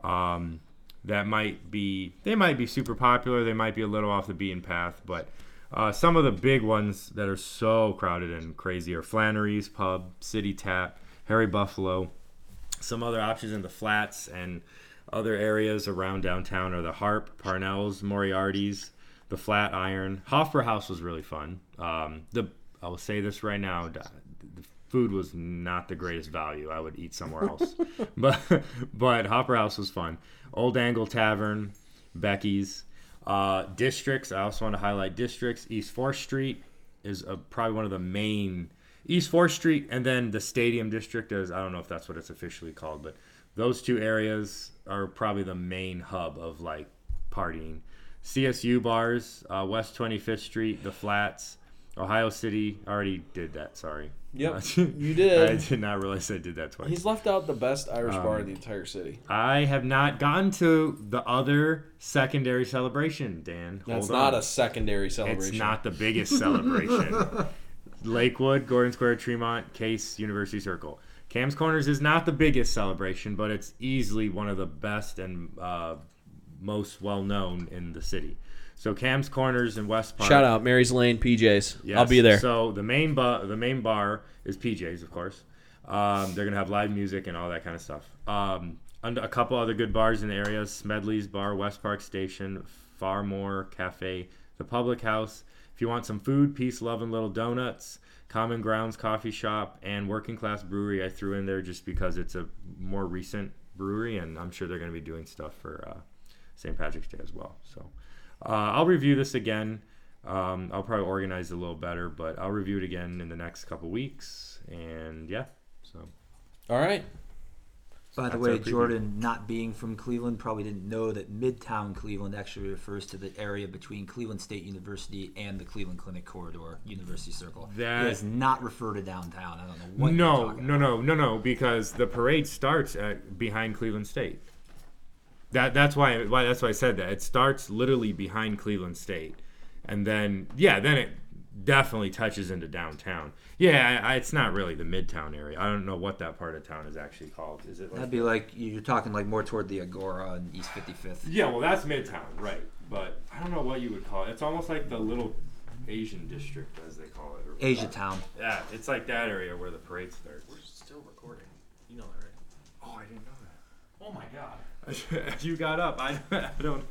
Um, that might be they might be super popular. They might be a little off the beaten path, but uh, some of the big ones that are so crowded and crazy are Flannery's Pub, City Tap, Harry Buffalo. Some other options in the flats and other areas around downtown are the Harp, Parnell's, Moriarty's, the Flat Iron. Hoffer House was really fun. Um, the I will say this right now, the food was not the greatest value. I would eat somewhere else, but but Hopper House was fun. Old Angle Tavern, Becky's, uh, Districts. I also want to highlight Districts. East Fourth Street is a, probably one of the main. East Fourth Street and then the Stadium District is I don't know if that's what it's officially called, but those two areas are probably the main hub of like partying. CSU bars, uh, West 25th Street, the Flats, Ohio City. I already did that. Sorry. Yep, you did. I did not realize I did that twice. He's left out the best Irish bar Um, in the entire city. I have not gotten to the other secondary celebration, Dan. That's Hold not on. a secondary celebration. It's not the biggest celebration. Lakewood, Gordon Square, Tremont, Case, University Circle. Kamm's Corners is not the biggest celebration, but it's easily one of the best and uh, most well known in the city. So Kamm's Corners in West Park. Shout out Mary's Lane PJs. Yes. I'll be there. So the main bar, the main bar is PJ's, of course. Um, they're gonna have live music and all that kind of stuff. Um, and a couple other good bars in the area: Smedley's Bar, West Park Station, Farmore Cafe, the Public House. If you want some food, Peace, Love, and Little Donuts, Common Grounds Coffee Shop, and Working Class Brewery. I threw in there just because it's a more recent brewery, and I'm sure they're gonna be doing stuff for uh, St. Patrick's Day as well. So uh, I'll review this again. Um, I'll probably organize it a little better, but I'll review it again in the next couple weeks. And yeah, so All right. By the That's way. Jordan, not being from Cleveland, probably didn't know that Midtown Cleveland actually refers to the area between Cleveland State University and the Cleveland Clinic corridor, University Circle. That- it does not refer to downtown. I don't know what. you're no, no, about. no, no, no, because the parade starts at behind Cleveland State. That that's why why that's why I said that. It starts literally behind Cleveland State, and then yeah, then it definitely touches into downtown. Yeah, I, I, it's not really the Midtown area. I don't know what that part of town is actually called. Is it like That'd be like you're talking like more toward the Agora and East 55th. Yeah, well, that's Midtown, right? But I don't know what you would call it. It's almost like the little Asian district, as they call it. or- Asia Town. Yeah, it's like that area where the parade starts. We're still recording. You know that, right? Oh, I didn't know that. Oh my god. That. you got up. I, I don't.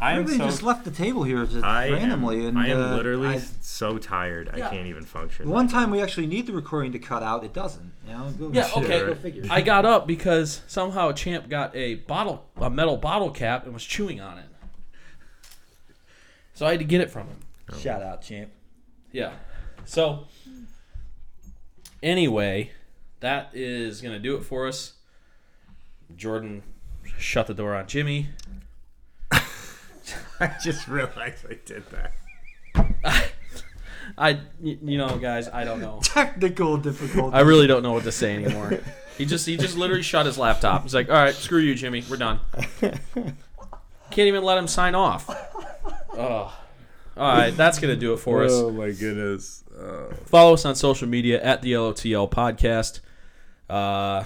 I am Everybody so. just left the table here just I randomly, am, and I am uh, literally I- so tired. Yeah. I can't even function. one time we actually need the recording to cut out, it doesn't. You know, go, Yeah, okay. Go figure. I got up because somehow Champ got a bottle, a metal bottle cap, and was chewing on it. So I had to get it from him. Shout out, champ. Yeah. So anyway, that is gonna do it for us. Jordan shut the door on Jimmy. I just realized I did that. I, you know, guys, I don't know. Technical difficulty. I really don't know what to say anymore. He just, he just literally shut his laptop. He's like, "All right, screw you, Jimmy. We're done." Can't even let him sign off. Oh. All right, that's gonna do it for us. Oh my goodness. Uh, Follow us on social media at the LOTL Podcast. Uh,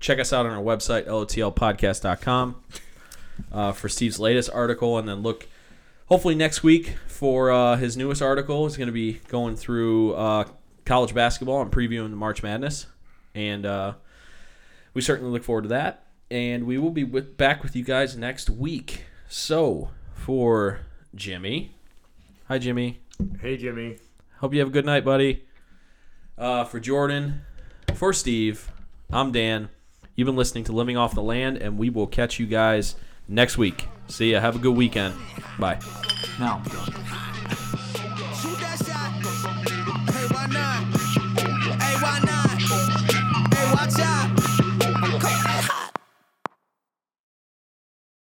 check us out on our website, lotlpodcast.com, uh, for Steve's latest article. And then look, hopefully, next week for uh, his newest article. He's going to be going through uh, college basketball and previewing the March Madness. and uh, we certainly look forward to that. And we will be with, back with you guys next week. So for Jimmy, hi Jimmy. Hey, Jimmy. Hope you have a good night, buddy. Uh, for Jordan, for Steve, I'm Dan. You've been listening to Living Off the Land, and we will catch you guys next week. See ya. Have a good weekend. Bye. No.